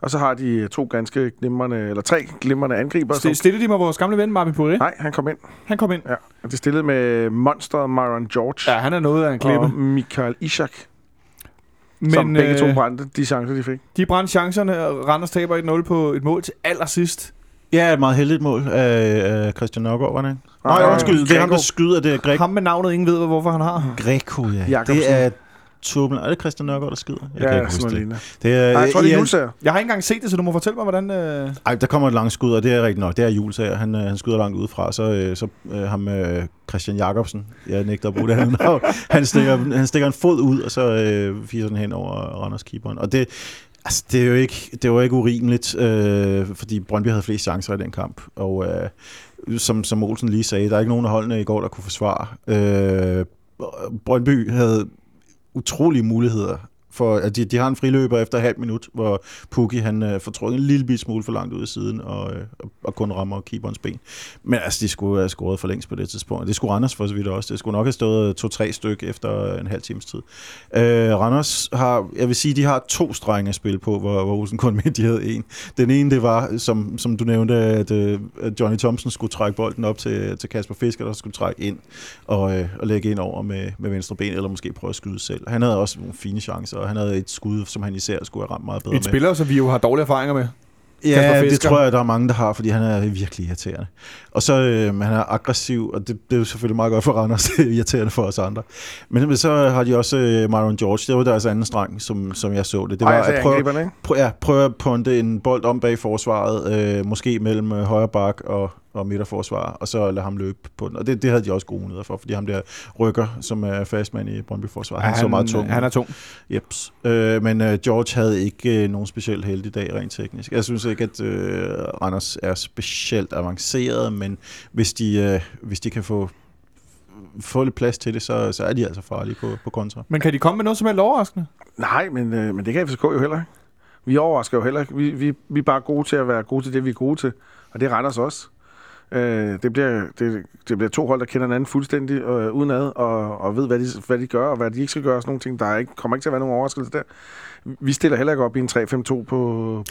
[SPEAKER 3] Og så har de to ganske glimrende, eller tre glimrende angriber.
[SPEAKER 2] St- stillede de med vores gamle ven, Marvin Poiré?
[SPEAKER 3] Nej, han kom ind.
[SPEAKER 2] Han kom ind.
[SPEAKER 3] Ja. Og det stillede med monster Myron George
[SPEAKER 2] Ja, han er noget af en klippe.
[SPEAKER 3] og Michael Ishak, Men, som begge to
[SPEAKER 2] øh,
[SPEAKER 3] brændte de chancer, de fik.
[SPEAKER 2] de brændte chancerne, og Randers taber 1-0 på et mål til allersidst.
[SPEAKER 5] Ja, et meget heldigt mål af, af Christian Nørgaard, var det ikke?
[SPEAKER 3] Nej,
[SPEAKER 5] undskyld, det er ham, der skyder, det er Greg.
[SPEAKER 2] Ham med navnet, ingen ved, hvorfor han har.
[SPEAKER 5] Greco, ja.
[SPEAKER 3] Jacobsen.
[SPEAKER 5] Det er Turbel. Er det Christian Nørgaard, der skyder? Jeg kan
[SPEAKER 3] Ja,
[SPEAKER 5] ikke
[SPEAKER 3] sådan
[SPEAKER 5] huske det. det er,
[SPEAKER 3] Nej, jeg tror, det er julesager.
[SPEAKER 2] Jeg har ikke engang set det, så du må fortælle mig, hvordan... Øh...
[SPEAKER 5] Ej, der kommer et langt skud, og det er rigtigt nok. Det er julesager. Han, øh, han skyder langt udefra. Så, øh, så øh, ham øh, Christian Jacobsen, jeg nægter at bruge det navn, han stikker, han stikker en fod ud, og så øh, fiser den hen over Randers keeperen. Og det, altså, det er jo ikke, det var ikke urimeligt, øh, fordi Brøndby havde flest chancer i den kamp. Og øh, som, som Olsen lige sagde, der er ikke nogen af holdene i går, der kunne forsvare. Øh, Brøndby havde utrolige muligheder for at de, de har en friløber efter halv minut, hvor Pukki han øh, får trukket en lille smule for langt ud i siden og, øh, og, kun rammer keeperens ben. Men altså, de skulle have scoret for længst på det tidspunkt. Det skulle Randers for så vidt også. Det skulle nok have stået øh, to-tre styk efter øh, en halv times tid. Øh, Randers har, jeg vil sige, de har to strenge at spille på, hvor, hvor Olsen kun med, de havde en. Den ene, det var, som, som du nævnte, at, øh, at Johnny Thompson skulle trække bolden op til, til Kasper Fisker, der skulle trække ind og, øh, og lægge ind over med, med venstre ben, eller måske prøve at skyde selv. Han havde også nogle fine chancer, og han havde et skud, som han især skulle have ramt meget bedre
[SPEAKER 2] Et
[SPEAKER 5] med.
[SPEAKER 2] spiller, som vi jo har dårlige erfaringer med.
[SPEAKER 5] Ja, det tror jeg, der er mange, der har, fordi han er virkelig irriterende. Og så øh, han er aggressiv, og det, det er jo selvfølgelig meget godt for Randers, [laughs] det er irriterende for os andre. Men så har de også øh, Myron George, det var deres anden streng, som, som jeg så det. Det var
[SPEAKER 3] Ej, altså,
[SPEAKER 5] at prøve, prøv, ja, prøve at punte en bold om bag forsvaret, øh, måske mellem øh, højre bak og, og midterforsvar, og så lade ham løbe på den. Og det, det havde de også gode muligheder for, fordi ham der rykker, som er fastmand i Brøndby Forsvar, han, så meget tung.
[SPEAKER 2] Han er tung.
[SPEAKER 5] Jeps. Øh, men øh, George havde ikke øh, nogen specielt heldig dag rent teknisk. Jeg synes ikke, at øh, Randers er specielt avanceret, men hvis de, øh, hvis de kan få få lidt plads til det, så, så er de altså farlige på, på kontra.
[SPEAKER 2] Men kan de komme med noget som helst overraskende?
[SPEAKER 3] Nej, men, øh, men det kan FCK jo heller ikke. Vi overrasker jo heller ikke. Vi, vi, vi er bare gode til at være gode til det, vi er gode til. Og det render os også. Øh, det, bliver, det, det bliver to hold, der kender hinanden fuldstændig øh, udenad, og, og ved, hvad de, hvad de gør, og hvad de ikke skal gøre. og Sådan nogle ting. Der er ikke, kommer ikke til at være nogen overraskelse der. Vi stiller heller ikke op i en 3-5-2 på,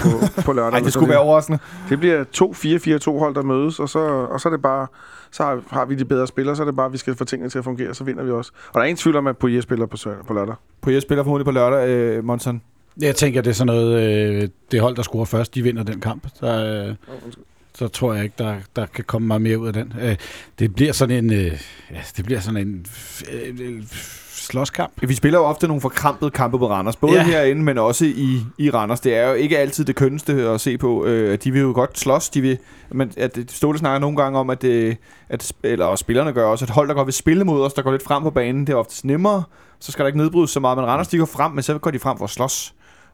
[SPEAKER 3] på, [laughs] på lørdag.
[SPEAKER 2] Nej, det skulle være overraskende.
[SPEAKER 3] Det bliver to 4-4-2 hold, der mødes, og så, og så er det bare, så har, har vi de bedre spillere, så er det bare, at vi skal få tingene til at fungere, så vinder vi også. Og der er ingen tvivl om, at Poirier spiller på, sø- på lørdag.
[SPEAKER 2] På jeg spiller formodentlig på lørdag, øh, Monson.
[SPEAKER 4] Jeg tænker, det er sådan noget, øh, det hold, der scorer først, de vinder den kamp. Så, øh, så tror jeg ikke, der, der kan komme meget mere ud af den. Øh, det bliver sådan en, øh, ja, det bliver sådan en øh, øh, slåskamp.
[SPEAKER 2] Vi spiller jo ofte nogle forkrampede kampe på Randers, både ja. Herinde, men også i, i Randers. Det er jo ikke altid det kønneste at se på. Øh, de vil jo godt slås, de vil, men at Ståle snakker nogle gange om, at, det, at eller og spillerne gør også, at hold, der godt vil spille mod os, der går lidt frem på banen, det er ofte nemmere, så skal der ikke nedbrydes så meget, men Randers, de går frem, men så går de frem for at slås.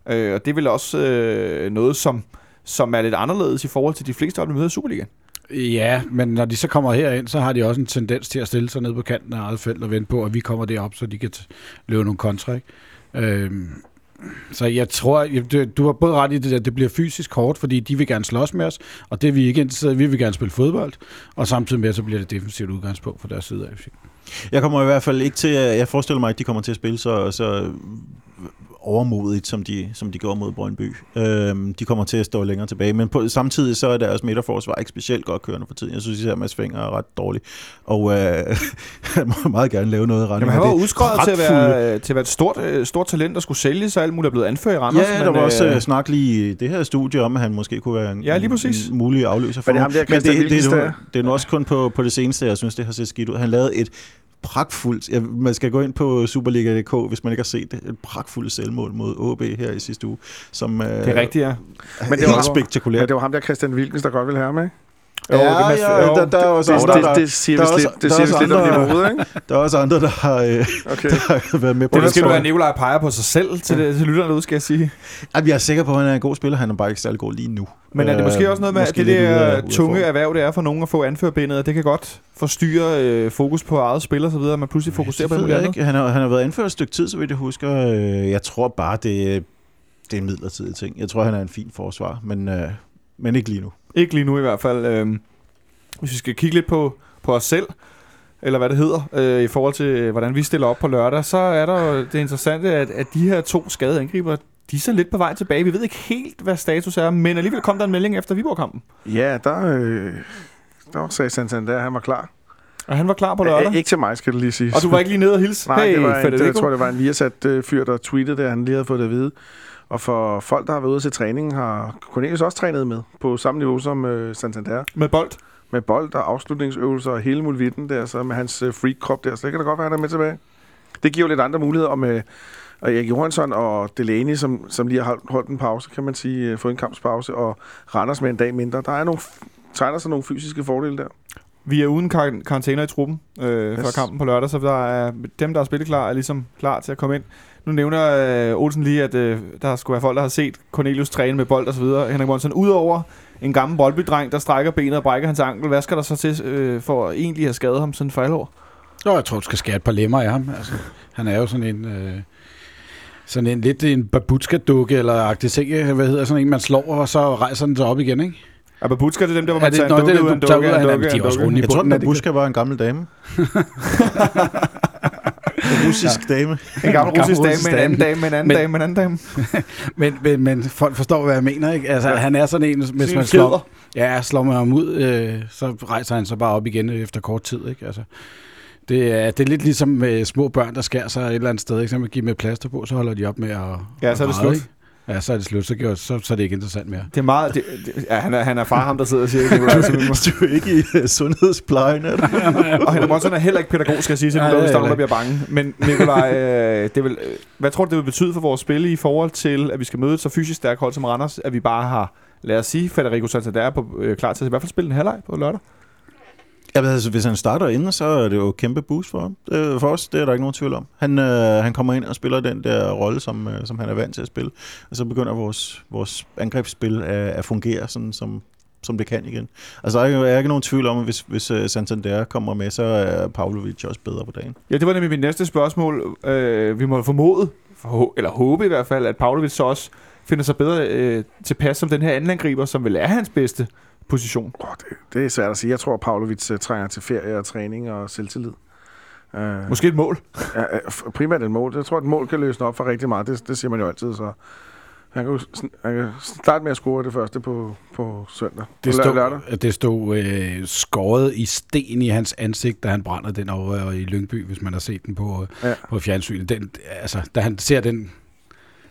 [SPEAKER 2] Øh, og det vel også øh, noget, som, som er lidt anderledes i forhold til de fleste hold, vi møder i Superligaen.
[SPEAKER 4] Ja, men når de så kommer herind, så har de også en tendens til at stille sig ned på kanten af eget felt og vente på, at vi kommer derop, så de kan t- løbe nogle kontra. Ikke? Øhm, så jeg tror, du- du har både ret i det der, det bliver fysisk hårdt, fordi de vil gerne slås med os, og det er vi ikke interesseret i. Vi vil gerne spille fodbold, og samtidig med, så bliver det defensivt udgangspunkt for deres side af.
[SPEAKER 5] Jeg kommer i hvert fald ikke til, at, jeg forestiller mig, at de kommer til at spille så, så overmodigt, som de, som de gjorde mod Brøndby. Øhm, de kommer til at stå længere tilbage, men på, samtidig så er deres midterforsvar ikke specielt godt kørende for tiden. Jeg synes især, at Mads Fenger er ret dårlig, og øh, [laughs] han må meget gerne lave noget i retning
[SPEAKER 2] Jamen, han var
[SPEAKER 5] det.
[SPEAKER 2] udskrevet til at, være, øh, til at være et stort, øh, stort talent, der skulle sælges og alt muligt er blevet anført i Randers.
[SPEAKER 5] Ja,
[SPEAKER 2] men,
[SPEAKER 5] der var også
[SPEAKER 2] øh,
[SPEAKER 5] øh, snak lige i det her studie om, at han måske kunne være en,
[SPEAKER 2] Ja, lige præcis.
[SPEAKER 5] en mulig afløser for
[SPEAKER 3] Men det er ham der,
[SPEAKER 5] Men
[SPEAKER 3] Christian
[SPEAKER 5] det, det,
[SPEAKER 3] Wilkens,
[SPEAKER 5] er nu, det er nu også kun på, på det seneste, jeg synes, det har set skidt ud. Han lavede et pragtfuldt, ja, man skal gå ind på Superliga.dk, hvis man ikke har set det, et pragtfuldt selvmål mod AB her i sidste uge, som øh,
[SPEAKER 2] Det er rigtigt, ja.
[SPEAKER 5] men
[SPEAKER 3] det var
[SPEAKER 5] spektakulært.
[SPEAKER 3] Men det var ham der, Christian Wilkens, der godt ville have ham, ikke?
[SPEAKER 2] Jo,
[SPEAKER 5] ja,
[SPEAKER 2] det mest-
[SPEAKER 5] ja,
[SPEAKER 2] jo,
[SPEAKER 5] der, der er også
[SPEAKER 3] Det,
[SPEAKER 5] andre,
[SPEAKER 3] det,
[SPEAKER 5] der,
[SPEAKER 3] det siger
[SPEAKER 5] der er
[SPEAKER 3] lidt, det siger lidt om
[SPEAKER 5] andre-
[SPEAKER 3] niveauet, ikke?
[SPEAKER 5] der er også andre, der har, øh,
[SPEAKER 3] Okay. [laughs]
[SPEAKER 5] der har været med på
[SPEAKER 2] Det
[SPEAKER 5] det.
[SPEAKER 2] skal du være
[SPEAKER 5] jeg.
[SPEAKER 2] Nikolaj peger på sig selv til, det, til lytterne derude, skal jeg sige.
[SPEAKER 5] Jamen, jeg er sikker på, at han er en god spiller. Han er bare ikke særlig god lige nu.
[SPEAKER 2] Men er det måske
[SPEAKER 5] Øh,
[SPEAKER 2] også noget med, at
[SPEAKER 5] måske
[SPEAKER 2] det der tunge erhverv, det er for nogen at få anførbindet, og det kan godt forstyrre øh, fokus på eget spil og så videre, at man pludselig fokuserer på
[SPEAKER 5] det
[SPEAKER 2] andet.
[SPEAKER 5] ikke. Han har, han har været anført et stykke tid, så vidt jeg husker. Øh, Jeg tror bare, det, det er en midlertidig ting. Jeg tror, han er en fin forsvar, men, øh, men ikke lige nu.
[SPEAKER 2] Ikke lige nu i hvert fald. Øh, hvis vi skal kigge lidt på, på os selv. eller hvad det hedder, øh, i forhold til, øh, hvordan vi stiller op på lørdag, så er der det interessante, at, at de her to skadede angriber, de er så lidt på vej tilbage. Vi ved ikke helt, hvad status er, men alligevel kom der en melding efter Viborg-kampen.
[SPEAKER 3] Ja, der, øh, der sagde Santander, at han var klar.
[SPEAKER 2] Og han var klar på
[SPEAKER 3] Æ,
[SPEAKER 2] lørdag.
[SPEAKER 3] ikke til mig, skal det lige sige.
[SPEAKER 2] Og du var ikke lige nede og hilse?
[SPEAKER 3] Nej,
[SPEAKER 2] hey,
[SPEAKER 3] det var en, jeg tror, det var en Viasat øh, fyr, der tweetede det, han lige havde fået det at vide. Og for folk, der har været ude til træning, har Cornelius også trænet med på samme niveau som øh, Santander.
[SPEAKER 2] Med bold.
[SPEAKER 3] Med bold og afslutningsøvelser og hele muligheden der, så med hans øh, freak-krop der. Så det kan da godt være, han er med tilbage. Det giver jo lidt andre muligheder, og med og Erik Johansson og Delaney, som, som lige har holdt, en pause, kan man sige, øh, fået en kampspause, og Randers med en dag mindre. Der er nogle, tegner sig nogle fysiske fordele der.
[SPEAKER 2] Vi er uden kar- karantæner i truppen øh, yes. For kampen på lørdag, så der er, dem, der er spilleklar, er ligesom klar til at komme ind. Nu nævner øh, Olsen lige, at øh, der skulle være folk, der har set Cornelius træne med bold og så videre. Henrik Monsen, udover en gammel boldbydreng, der strækker benet og brækker hans ankel, hvad skal der så til øh, for at egentlig have skadet ham sådan for alvor?
[SPEAKER 4] Nå, jeg tror, du skal skære et par lemmer af ham. Altså, han er jo sådan en... Øh, sådan en lidt en babutska-dukke, eller agtig ting, hvad hedder sådan en, man slår, og så rejser den sig op igen, ikke?
[SPEAKER 2] Er Babutska det er dem, der var
[SPEAKER 4] Er
[SPEAKER 2] man
[SPEAKER 4] det-
[SPEAKER 2] tager en dukke ud af en dukke,
[SPEAKER 4] de er også runde i
[SPEAKER 5] Jeg tror, at Babushka var en gammel dame. [laughs] [laughs] russisk dame.
[SPEAKER 2] En gammel russisk dame
[SPEAKER 4] russisk
[SPEAKER 2] med en anden
[SPEAKER 4] dame.
[SPEAKER 2] dame, med en anden
[SPEAKER 4] Men-
[SPEAKER 2] dame, med en anden dame. [laughs]
[SPEAKER 4] Men, men, men folk forstår, hvad jeg mener, ikke? Altså, ja. han er sådan en, hvis man slår, ja, slår man ham ud, øh, så rejser han sig bare op igen efter kort tid, ikke? Altså, det er, det er lidt ligesom med små børn, der skærer sig et eller andet sted, ikke? Så man giver med plaster på, så holder de op med at
[SPEAKER 2] Ja, så er det slut.
[SPEAKER 4] ikke? Ja, så er det slut, så, gør, så, så er det ikke interessant mere.
[SPEAKER 2] Det er meget... Det, det, ja, han er, han er far, ham der sidder og siger, det. [laughs]
[SPEAKER 5] Du er ikke i uh, sundhedsplejen, er du? [laughs]
[SPEAKER 2] Og Henrik Monsen er heller ikke pædagog, skal jeg sige,
[SPEAKER 4] Nej,
[SPEAKER 2] nogen,
[SPEAKER 4] det er
[SPEAKER 2] der er bliver bange. Men Nikolaj, øh, det vil, øh, hvad tror du, det vil betyde for vores spil i forhold til, at vi skal møde et så fysisk stærkt hold som Randers, at vi bare har, lad os sige, Federico Santander på, øh, klar til at i hvert fald spille en halvleg på lørdag?
[SPEAKER 5] Ja, altså, hvis han starter inden, så er det jo et kæmpe boost for ham. For os, det er der ikke nogen tvivl om. Han, øh, han kommer ind og spiller den der rolle, som, øh, som han er vant til at spille. Og så begynder vores, vores angrebsspil at, at fungere, sådan som, som det kan igen. Altså, der er, ikke- er ikke nogen tvivl om, at hvis, hvis uh, Santander kommer med, så er Pavlovic også bedre på dagen.
[SPEAKER 2] Ja, det var nemlig mit næste spørgsmål. Øh, vi må formode, for, eller håbe i hvert fald, at Pavlovic så også finder sig bedre øh, tilpas som den her andenangriber, som vil er hans bedste position.
[SPEAKER 3] Oh, det, det er svært at sige. Jeg tror, at Pavlovic uh, trænger til ferie og træning og selvtillid. Uh,
[SPEAKER 2] Måske et mål.
[SPEAKER 3] ja, primært et mål. Jeg tror, at et mål kan løsne op for rigtig meget. Det, det siger man jo altid. Så han kan, han kan starte med at score det første på, på søndag.
[SPEAKER 4] Det
[SPEAKER 3] Lør-
[SPEAKER 4] stod,
[SPEAKER 3] lørdag.
[SPEAKER 4] det stod øh, skåret i sten i hans ansigt, da han brænder den over i Lyngby, hvis man har set den på,
[SPEAKER 3] ja.
[SPEAKER 4] på fjernsynet. Den, altså, da han ser den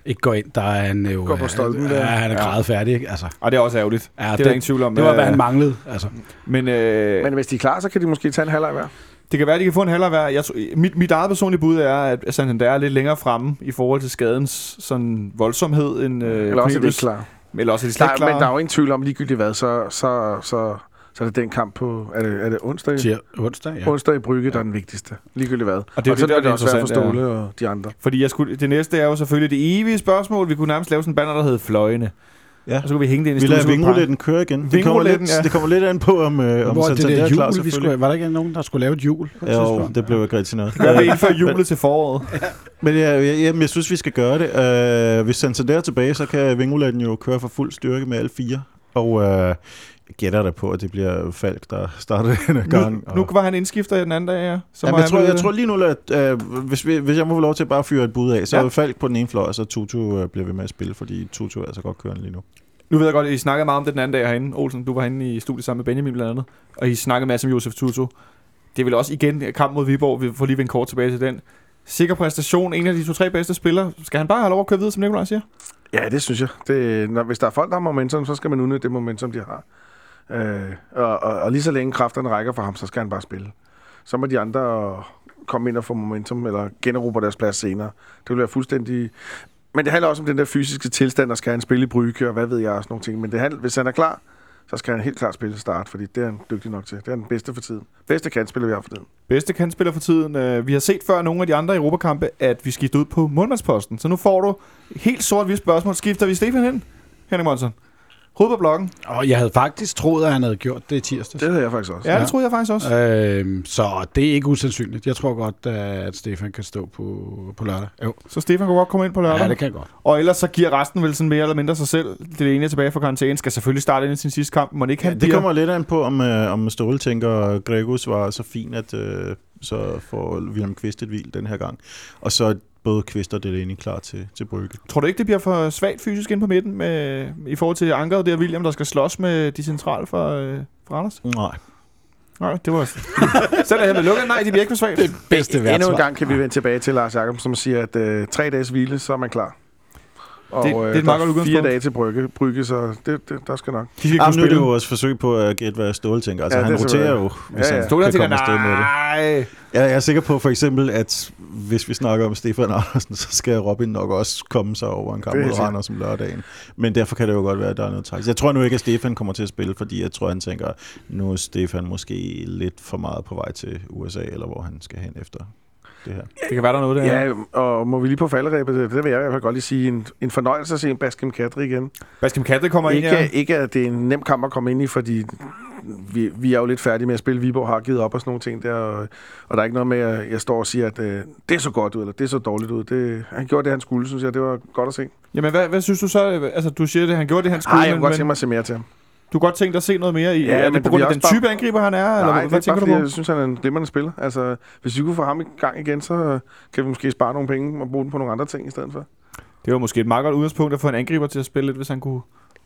[SPEAKER 4] ikke gå ind, der er han jo...
[SPEAKER 3] Går på stolpen
[SPEAKER 4] ja,
[SPEAKER 3] der.
[SPEAKER 4] han er
[SPEAKER 2] Ja.
[SPEAKER 4] grædet færdig, ikke? Altså,
[SPEAKER 2] Og det er også ærgerligt.
[SPEAKER 4] ja,
[SPEAKER 2] det er
[SPEAKER 4] det,
[SPEAKER 2] der ingen tvivl om.
[SPEAKER 4] det var, hvad
[SPEAKER 2] Øh,
[SPEAKER 4] han manglede. Altså.
[SPEAKER 2] Men, øh,
[SPEAKER 3] Men hvis de er klar, så kan de måske tage en halvleg hver.
[SPEAKER 2] Det kan være, at de kan få en halvleg hver. Jeg, mit, mit eget personlige bud er, at Santander er lidt længere fremme i forhold til skadens sådan voldsomhed end øh,
[SPEAKER 3] Eller også er de
[SPEAKER 2] Cornelius.
[SPEAKER 3] ikke klar.
[SPEAKER 2] Eller også er de slet ikke
[SPEAKER 3] men der er
[SPEAKER 2] klar.
[SPEAKER 3] jo ingen tvivl om, ligegyldigt hvad, så, så, så, så er det den kamp på... Er det, er det onsdag?
[SPEAKER 4] Til onsdag,
[SPEAKER 3] Ja.
[SPEAKER 4] ja.
[SPEAKER 3] Onsdag i Brygge, der er den vigtigste. Ligegyldigt hvad.
[SPEAKER 2] Og det er jo
[SPEAKER 3] så
[SPEAKER 2] det, der er
[SPEAKER 3] vil det også være for Ståle og de andre.
[SPEAKER 2] Fordi jeg skulle, det næste er jo selvfølgelig det evige spørgsmål. Vi kunne nærmest lave sådan en banner, der hedder Fløjene.
[SPEAKER 5] Ja.
[SPEAKER 2] Og så kunne vi hænge det ind i
[SPEAKER 5] Vi lader
[SPEAKER 2] studiet.
[SPEAKER 5] vingrouletten køre igen. Det kommer, lidt,
[SPEAKER 2] ja.
[SPEAKER 5] det kommer lidt an på, om, øh, om
[SPEAKER 4] Hvor er det der
[SPEAKER 5] er klar,
[SPEAKER 4] jul, vi
[SPEAKER 5] selvfølgelig.
[SPEAKER 4] skulle, var der ikke nogen, der skulle lave et jul
[SPEAKER 5] Jo, det blev ikke rigtig til noget.
[SPEAKER 2] Gør vi indfør julet til foråret.
[SPEAKER 5] Men ja, ja, jamen, jeg synes, vi skal gøre det. Uh, hvis Santander er tilbage, så kan Vinguladen jo køre for fuld styrke med alle fire. Og uh, jeg gætter da på, at det bliver Falk, der starter [laughs] den her gang.
[SPEAKER 2] Nu, nu var han indskifter den anden dag, ja. Så
[SPEAKER 5] Jamen, jeg, tror, jeg tror lige nu, at uh, hvis, vi, hvis jeg må få lov til at bare fyre et bud af, så
[SPEAKER 2] Ja.
[SPEAKER 5] Falk på den ene fløj, og så Tutu uh, bliver ved med at spille, fordi Tutu er altså godt kørende lige nu.
[SPEAKER 2] Nu ved jeg godt, at I snakkede meget om det den anden dag herinde. Olsen, du var herinde i studiet sammen med Benjamin blandt andet. Og I snakkede masser om Josef Tutu. Det er vel også igen kamp mod Viborg. Vi får lige vende kort tilbage til den. Sikker præstation. En af de to-tre bedste spillere. Skal han bare have lov at køre videre, som Nikolaj siger?
[SPEAKER 3] Ja, det synes jeg. Det, når, hvis der er folk, der har momentum, så skal man udnytte det momentum, de har. Øh, og, og, og lige så længe kræfterne rækker for ham, så skal han bare spille. Så må de andre komme ind og få momentum, eller generobre deres plads senere. Det vil være fuldstændig... Men det handler også om den der fysiske tilstand, og skal han spille i Brygge, og hvad ved jeg, og sådan nogle ting. Men det handler, hvis han er klar, så skal han helt klart spille start, fordi det er han dygtig nok til. Det er den bedste for tiden. Bedste kantspiller, vi har for tiden.
[SPEAKER 2] Bedste kantspiller for tiden. Øh, vi har set før nogle af de andre Europakampe, at vi skifter ud på målmandsposten. Så nu får du helt sort vi spørgsmål. Skifter vi Stefan hen, Henrik Monsen? Hoved på blokken.
[SPEAKER 4] Og jeg havde faktisk troet, at han havde gjort det i tirsdag.
[SPEAKER 3] Det havde jeg faktisk også.
[SPEAKER 2] Ja, det troede jeg faktisk også.
[SPEAKER 4] Øhm, så det er ikke usandsynligt. Jeg tror godt, at Stefan kan stå på, på lørdag. Jo.
[SPEAKER 2] Så Stefan kan godt komme ind på lørdag.
[SPEAKER 4] Ja, det kan godt.
[SPEAKER 2] Og ellers så giver resten vel sådan mere eller mindre sig selv. Det ene er tilbage fra karantæne. Skal selvfølgelig starte ind i sin sidste kamp. Må det ikke
[SPEAKER 5] Ja, det
[SPEAKER 2] bliver-
[SPEAKER 5] kommer lidt an på, om, øh, om Ståle tænker, at Gregus var så fin, at øh, så får William Kvist et hvil den her gang. Og så både Kvist og Delaney klar til, til Brygge.
[SPEAKER 2] Tror du ikke, det bliver for svagt fysisk ind på midten med, i forhold til ankeret der, William, der skal slås med de centrale fra, øh, fra Randers?
[SPEAKER 5] Nej.
[SPEAKER 2] Nej, det var... [laughs] Selv er jeg med lukket. Nej, de bliver ikke for svagt.
[SPEAKER 4] Bedste
[SPEAKER 3] Endnu en
[SPEAKER 4] værtsvar.
[SPEAKER 3] gang kan vi vende tilbage til Lars Jakobsen, som siger, at øh, tre dages hvile, så er man klar. Og
[SPEAKER 2] Det- det er et
[SPEAKER 3] øh,
[SPEAKER 2] meget godt
[SPEAKER 3] fire dage til brygge, brygge så det, det, der skal nok.
[SPEAKER 2] De skal
[SPEAKER 5] Jamen, nu er det jo også forsøg på at gætte, hvad Ståle tænker. Altså,
[SPEAKER 3] Ja,
[SPEAKER 5] han
[SPEAKER 3] er
[SPEAKER 5] roterer jo, hvis
[SPEAKER 3] Ja, ja.
[SPEAKER 5] han
[SPEAKER 2] Ståle
[SPEAKER 5] kan
[SPEAKER 2] tænker,
[SPEAKER 5] komme afsted med det.
[SPEAKER 2] nej.
[SPEAKER 5] Jeg er sikker på for eksempel, at hvis vi snakker om Stefan Andersen, så skal Robin nok også komme sig over en kamp mod. Randers om lørdagen. Men derfor kan det jo godt være, at der er noget taktisk. Jeg tror nu ikke, at Stefan kommer til at spille, fordi jeg tror, han tænker, nu er Stefan måske lidt for meget på vej til USA, eller hvor han skal hen efter det her.
[SPEAKER 2] Det kan være, der er noget der.
[SPEAKER 3] Ja, og må vi lige på falderæbet, det, det vil jeg i hvert fald godt lige sige, en, en fornøjelse at se en Baskim Kadri igen.
[SPEAKER 2] Baskim Katte kommer ind,
[SPEAKER 3] Ikke,
[SPEAKER 2] ja.
[SPEAKER 3] ikke at det er en nem kamp at komme ind i, fordi vi, vi er jo lidt færdige med at spille. Viborg har givet op og sådan nogle ting der, og, og der er ikke noget med, at jeg står og siger, at øh, det er så godt ud, eller det er så dårligt ud. Det, han gjorde det, han skulle, synes jeg. Det var godt at se.
[SPEAKER 2] Jamen, hvad, hvad synes du så? Altså, du siger det, han gjorde det, han skulle,
[SPEAKER 3] Nej, jeg kunne
[SPEAKER 2] men,
[SPEAKER 3] godt tænke
[SPEAKER 2] men
[SPEAKER 3] mig at se mere til ham.
[SPEAKER 2] Du kunne godt tænke dig at se noget mere i.
[SPEAKER 3] Ja,
[SPEAKER 2] er
[SPEAKER 3] men
[SPEAKER 2] det på grund af den
[SPEAKER 3] bare-
[SPEAKER 2] type angriber, han er? eller
[SPEAKER 3] Nej,
[SPEAKER 2] hvad,
[SPEAKER 3] det
[SPEAKER 2] hvad
[SPEAKER 3] er
[SPEAKER 2] tænker
[SPEAKER 3] bare,
[SPEAKER 2] du
[SPEAKER 3] fordi
[SPEAKER 2] på?
[SPEAKER 3] jeg synes, han er en glimrende spiller. Altså, hvis vi kunne få ham i gang igen, så kan vi måske spare nogle penge og bruge dem på nogle andre ting i stedet for.
[SPEAKER 2] Det var måske et meget godt udgangspunkt at få en angriber til at spille lidt, hvis han kunne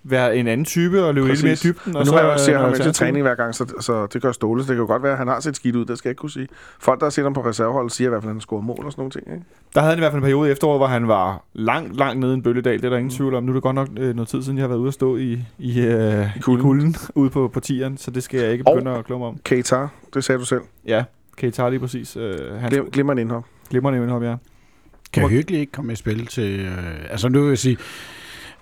[SPEAKER 2] være en anden type og løbe lidt mere i dybden.
[SPEAKER 3] Og nu har jeg også set ham til træning hver gang, så, så det gør Ståle. Så det kan jo godt være, at han har set skidt ud, det skal jeg ikke kunne sige. Folk, der har set ham på reserveholdet, siger i hvert fald, at han scorer mål og sådan nogle ting. Ikke?
[SPEAKER 2] Der havde han i hvert fald en periode i efteråret, hvor han var langt, langt nede i en bølledal. Det er der ingen
[SPEAKER 3] Mm.
[SPEAKER 2] tvivl om. Nu er det godt nok øh, noget tid siden, jeg har været ude at stå i, i, øh,
[SPEAKER 3] I
[SPEAKER 2] i
[SPEAKER 3] kulden.
[SPEAKER 2] kulden [laughs] ude på, på tieren, så det skal jeg ikke
[SPEAKER 3] Og-
[SPEAKER 2] begynde at klumme om.
[SPEAKER 3] Keita, det sagde du selv.
[SPEAKER 2] Ja, tage lige præcis. Øh, han
[SPEAKER 3] Glim, glimrende indhop.
[SPEAKER 2] glimrende indhop, ja.
[SPEAKER 4] Kan Hyggelig ikke komme i spil til... Øh, altså nu vil jeg sige...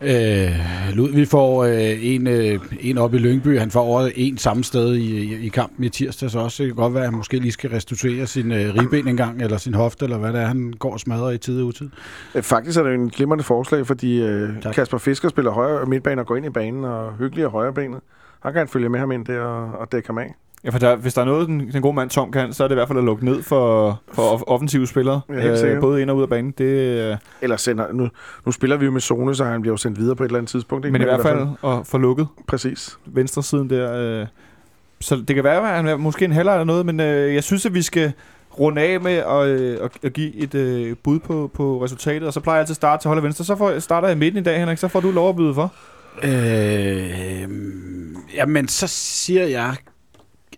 [SPEAKER 4] Øh, Ludvig får øh, en, øh, en op i Lyngby, han får over en samme sted i, i, i kampen i tirsdag, så også det kan godt være, at han måske lige skal restituere sin øh, ribben en gang, eller sin hofte, eller hvad det er, han går og smadrer i tid og utid.
[SPEAKER 3] Øh, Faktisk er det jo en glimrende forslag, fordi øh,
[SPEAKER 4] Tak.
[SPEAKER 3] Kasper Fisker spiller højre midtbane og går ind i banen, og hyggelig er højre benet. Han kan følge med ham ind der og, og dække ham af.
[SPEAKER 2] Ja, for der, hvis der er noget, den, den gode mand Tom kan, så er det i hvert fald at lukke ned for, for off- offensive spillere.
[SPEAKER 3] Ja, helt sikkert.
[SPEAKER 2] både ind og ud af banen. Det, øh,
[SPEAKER 3] Eller sender, nu, nu spiller vi jo med zone, så han bliver jo sendt videre på et eller andet tidspunkt. Ikke?
[SPEAKER 2] men i hvert fald at få lukket
[SPEAKER 3] Præcis.
[SPEAKER 2] venstre siden der. Øh. Så det kan være, at han er måske en halvleg eller noget, men øh, jeg synes, at vi skal runde af med at, øh, at, give et øh, bud på, på resultatet, og så plejer jeg altid at starte til højre venstre. Så får, starter jeg i midten i dag, Henrik, så får du lov at byde for.
[SPEAKER 4] Øh, jamen, så siger jeg,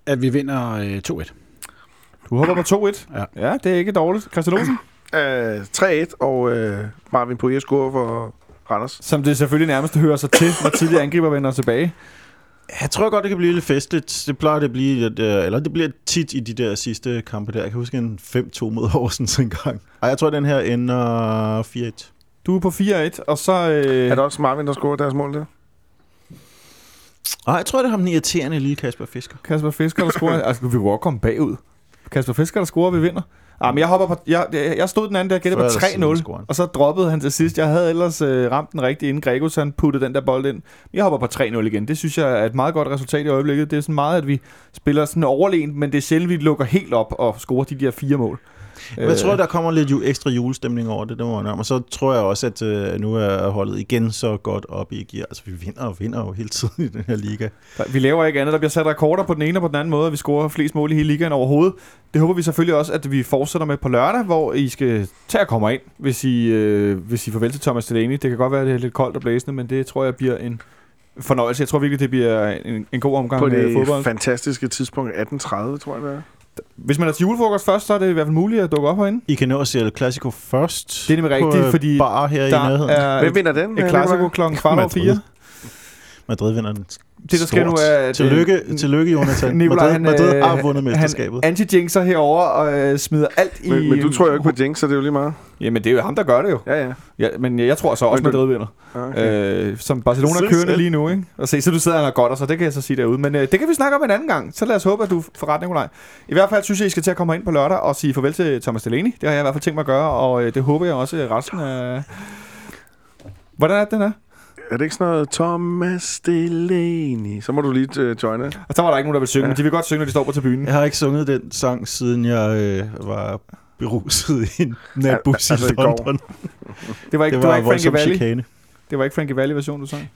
[SPEAKER 4] at vi vinder øh, 2-1.
[SPEAKER 2] Du hopper på 2-1.
[SPEAKER 4] Ja.
[SPEAKER 2] ja, det er ikke dårligt. Christian Olsen, [clears throat]
[SPEAKER 3] Øh, 3-1, og øh, Marvin Poirier scorer for Randers.
[SPEAKER 2] som det selvfølgelig nærmest hører sig til, når tidligere angriber vender tilbage.
[SPEAKER 5] Jeg tror godt, det kan blive lidt festligt. Det plejer det at blive, at, øh, eller det bliver tit i de der sidste kampe der. Jeg kan huske en 5-2 mod Horsens [laughs] engang. Ej, jeg tror, den her ender 4-1.
[SPEAKER 2] Du er på 4-1, og så... Øh,
[SPEAKER 3] Er det også Marvin, der scorer deres mål der?
[SPEAKER 5] Ej, jeg tror, det er ham den irriterende lille Kasper Fisker.
[SPEAKER 2] Kasper Fisker, der scorer. [laughs] altså, vi kunne godt komme bagud. Kasper Fisker, der scorer, vi vinder. Ah, men jeg, hopper på, jeg, jeg, stod den anden der, gættede på
[SPEAKER 5] eller siden
[SPEAKER 2] 3-0,
[SPEAKER 5] scorer han.
[SPEAKER 2] og så droppede han til sidst. Jeg havde ellers øh, ramt den rigtigt, inden Gregos han puttede den der bold ind. Jeg hopper på 3-0 igen. Det synes jeg er et meget godt resultat i øjeblikket. Det er sådan meget, at vi spiller sådan overlegent, men det er sjældent, vi lukker helt op og scorer de der fire mål.
[SPEAKER 5] Jeg tror, der kommer lidt ju- ekstra julestemning over det, det må indrømme. Og så tror jeg også, at øh, nu er holdet igen så godt op i gear. Altså, vi vinder og vinder jo hele tiden i den her liga.
[SPEAKER 2] Vi laver ikke andet. Der bliver sat rekorder på den ene og på den anden måde, og vi scorer flest mål i hele ligaen overhovedet. Det håber vi selvfølgelig også, at vi fortsætter med på lørdag, hvor I skal tage og komme ind, hvis I, øh, hvis I farvel til Thomas Delaney. Det kan godt være, at det er lidt koldt og blæsende, men det tror jeg bliver en fornøjelse. Jeg tror virkelig, det bliver en, en god omgang
[SPEAKER 3] På
[SPEAKER 2] med
[SPEAKER 3] det
[SPEAKER 2] fodbold.
[SPEAKER 3] fantastiske tidspunkt 18.30, tror jeg det er.
[SPEAKER 2] Hvis man er til julefrokost først, så er det i hvert fald muligt at dukke op herinde.
[SPEAKER 5] I kan nå at se Clasico først.
[SPEAKER 2] Det er nemlig rigtigt, fordi
[SPEAKER 5] Bar her i
[SPEAKER 2] Der
[SPEAKER 5] nærheden.
[SPEAKER 2] er
[SPEAKER 3] Hvem vinder den?
[SPEAKER 2] klassiko
[SPEAKER 3] Nikolaj?
[SPEAKER 2] klokken kvart over
[SPEAKER 5] Madrid.
[SPEAKER 2] fire.
[SPEAKER 5] Madrid vinder den.
[SPEAKER 2] Det, der sker nu, er, at,
[SPEAKER 5] Tillykke,
[SPEAKER 2] øh,
[SPEAKER 5] tillykke Jonathan. [laughs] Madrid,
[SPEAKER 2] han,
[SPEAKER 5] Madrid
[SPEAKER 2] øh,
[SPEAKER 5] har vundet mesterskabet.
[SPEAKER 2] Han anti-jinxer herover og øh, smider alt i...
[SPEAKER 3] Men, men du tror jo ikke på Jinx, så det er jo lige meget.
[SPEAKER 2] Jamen, det er jo ham, der gør det jo.
[SPEAKER 3] Ja, ja.
[SPEAKER 2] Ja, men jeg tror så også,
[SPEAKER 3] Men
[SPEAKER 2] Madrid vinder.
[SPEAKER 3] Okay.
[SPEAKER 2] Øh, som Barcelona
[SPEAKER 5] Se
[SPEAKER 2] kørende
[SPEAKER 5] selv.
[SPEAKER 2] lige nu, ikke? Og se, så du sidder og godt, og så det kan jeg så sige derude. Men øh, det kan vi snakke om en anden gang. Så lad os håbe, at du får ret, Nikolaj. I hvert fald synes jeg, I skal til at komme ind på lørdag og sige farvel til Thomas Delaney. Det har jeg i hvert fald tænkt mig at gøre, og øh, det håber jeg også resten af... Hvordan er det, den er?
[SPEAKER 3] Er det ikke sådan noget Thomas Delaney? Så må du lige uh, joine.
[SPEAKER 2] Og så var der ikke nogen, der ville synge,
[SPEAKER 3] Ja.
[SPEAKER 2] men de vil godt synge, når de står på tribunen.
[SPEAKER 5] Jeg har ikke sunget den sang, siden jeg øh, var beruset i en natbus i
[SPEAKER 3] altså i går.
[SPEAKER 5] London.
[SPEAKER 2] Det var ikke,
[SPEAKER 5] Det
[SPEAKER 2] det var
[SPEAKER 5] var
[SPEAKER 2] ikke Frankie Valli.
[SPEAKER 5] chikane.
[SPEAKER 2] Det var ikke Frankie Valli version, du sang.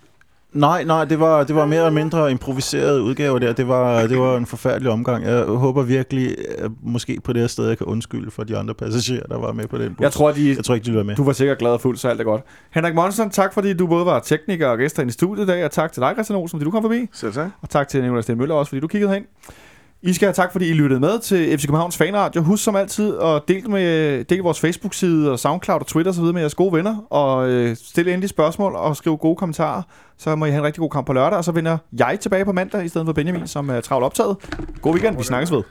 [SPEAKER 5] Nej, nej, det var, det var mere eller mindre improviseret udgave der. Det var, det var en forfærdelig omgang. Jeg håber virkelig, at måske på det her sted, jeg kan undskylde for de andre passagerer, der var med på den bus.
[SPEAKER 2] Jeg tror, de,
[SPEAKER 5] jeg tror ikke, de lytter med.
[SPEAKER 2] du var sikkert glad og fuld, så alt er godt. Henrik Monsen, tak fordi du både var tekniker og gæster i studiet i dag, og tak til dig, Christian Olsen, fordi du kom forbi.
[SPEAKER 3] Selv tak.
[SPEAKER 2] Og tak til Nicolai Sten Møller også, fordi du kiggede herind. I skal have tak, fordi I lyttede med til FC Københavns Fanradio. Husk som altid at dele, med, dele vores Facebook-side og SoundCloud og Twitter osv. med jeres gode venner. Og øh, stille endelig spørgsmål og skrive gode kommentarer. Så må I have en rigtig god kamp på lørdag. Og så vender jeg tilbage på mandag i stedet for Benjamin, som er travlt optaget. God weekend. Vi snakkes ved.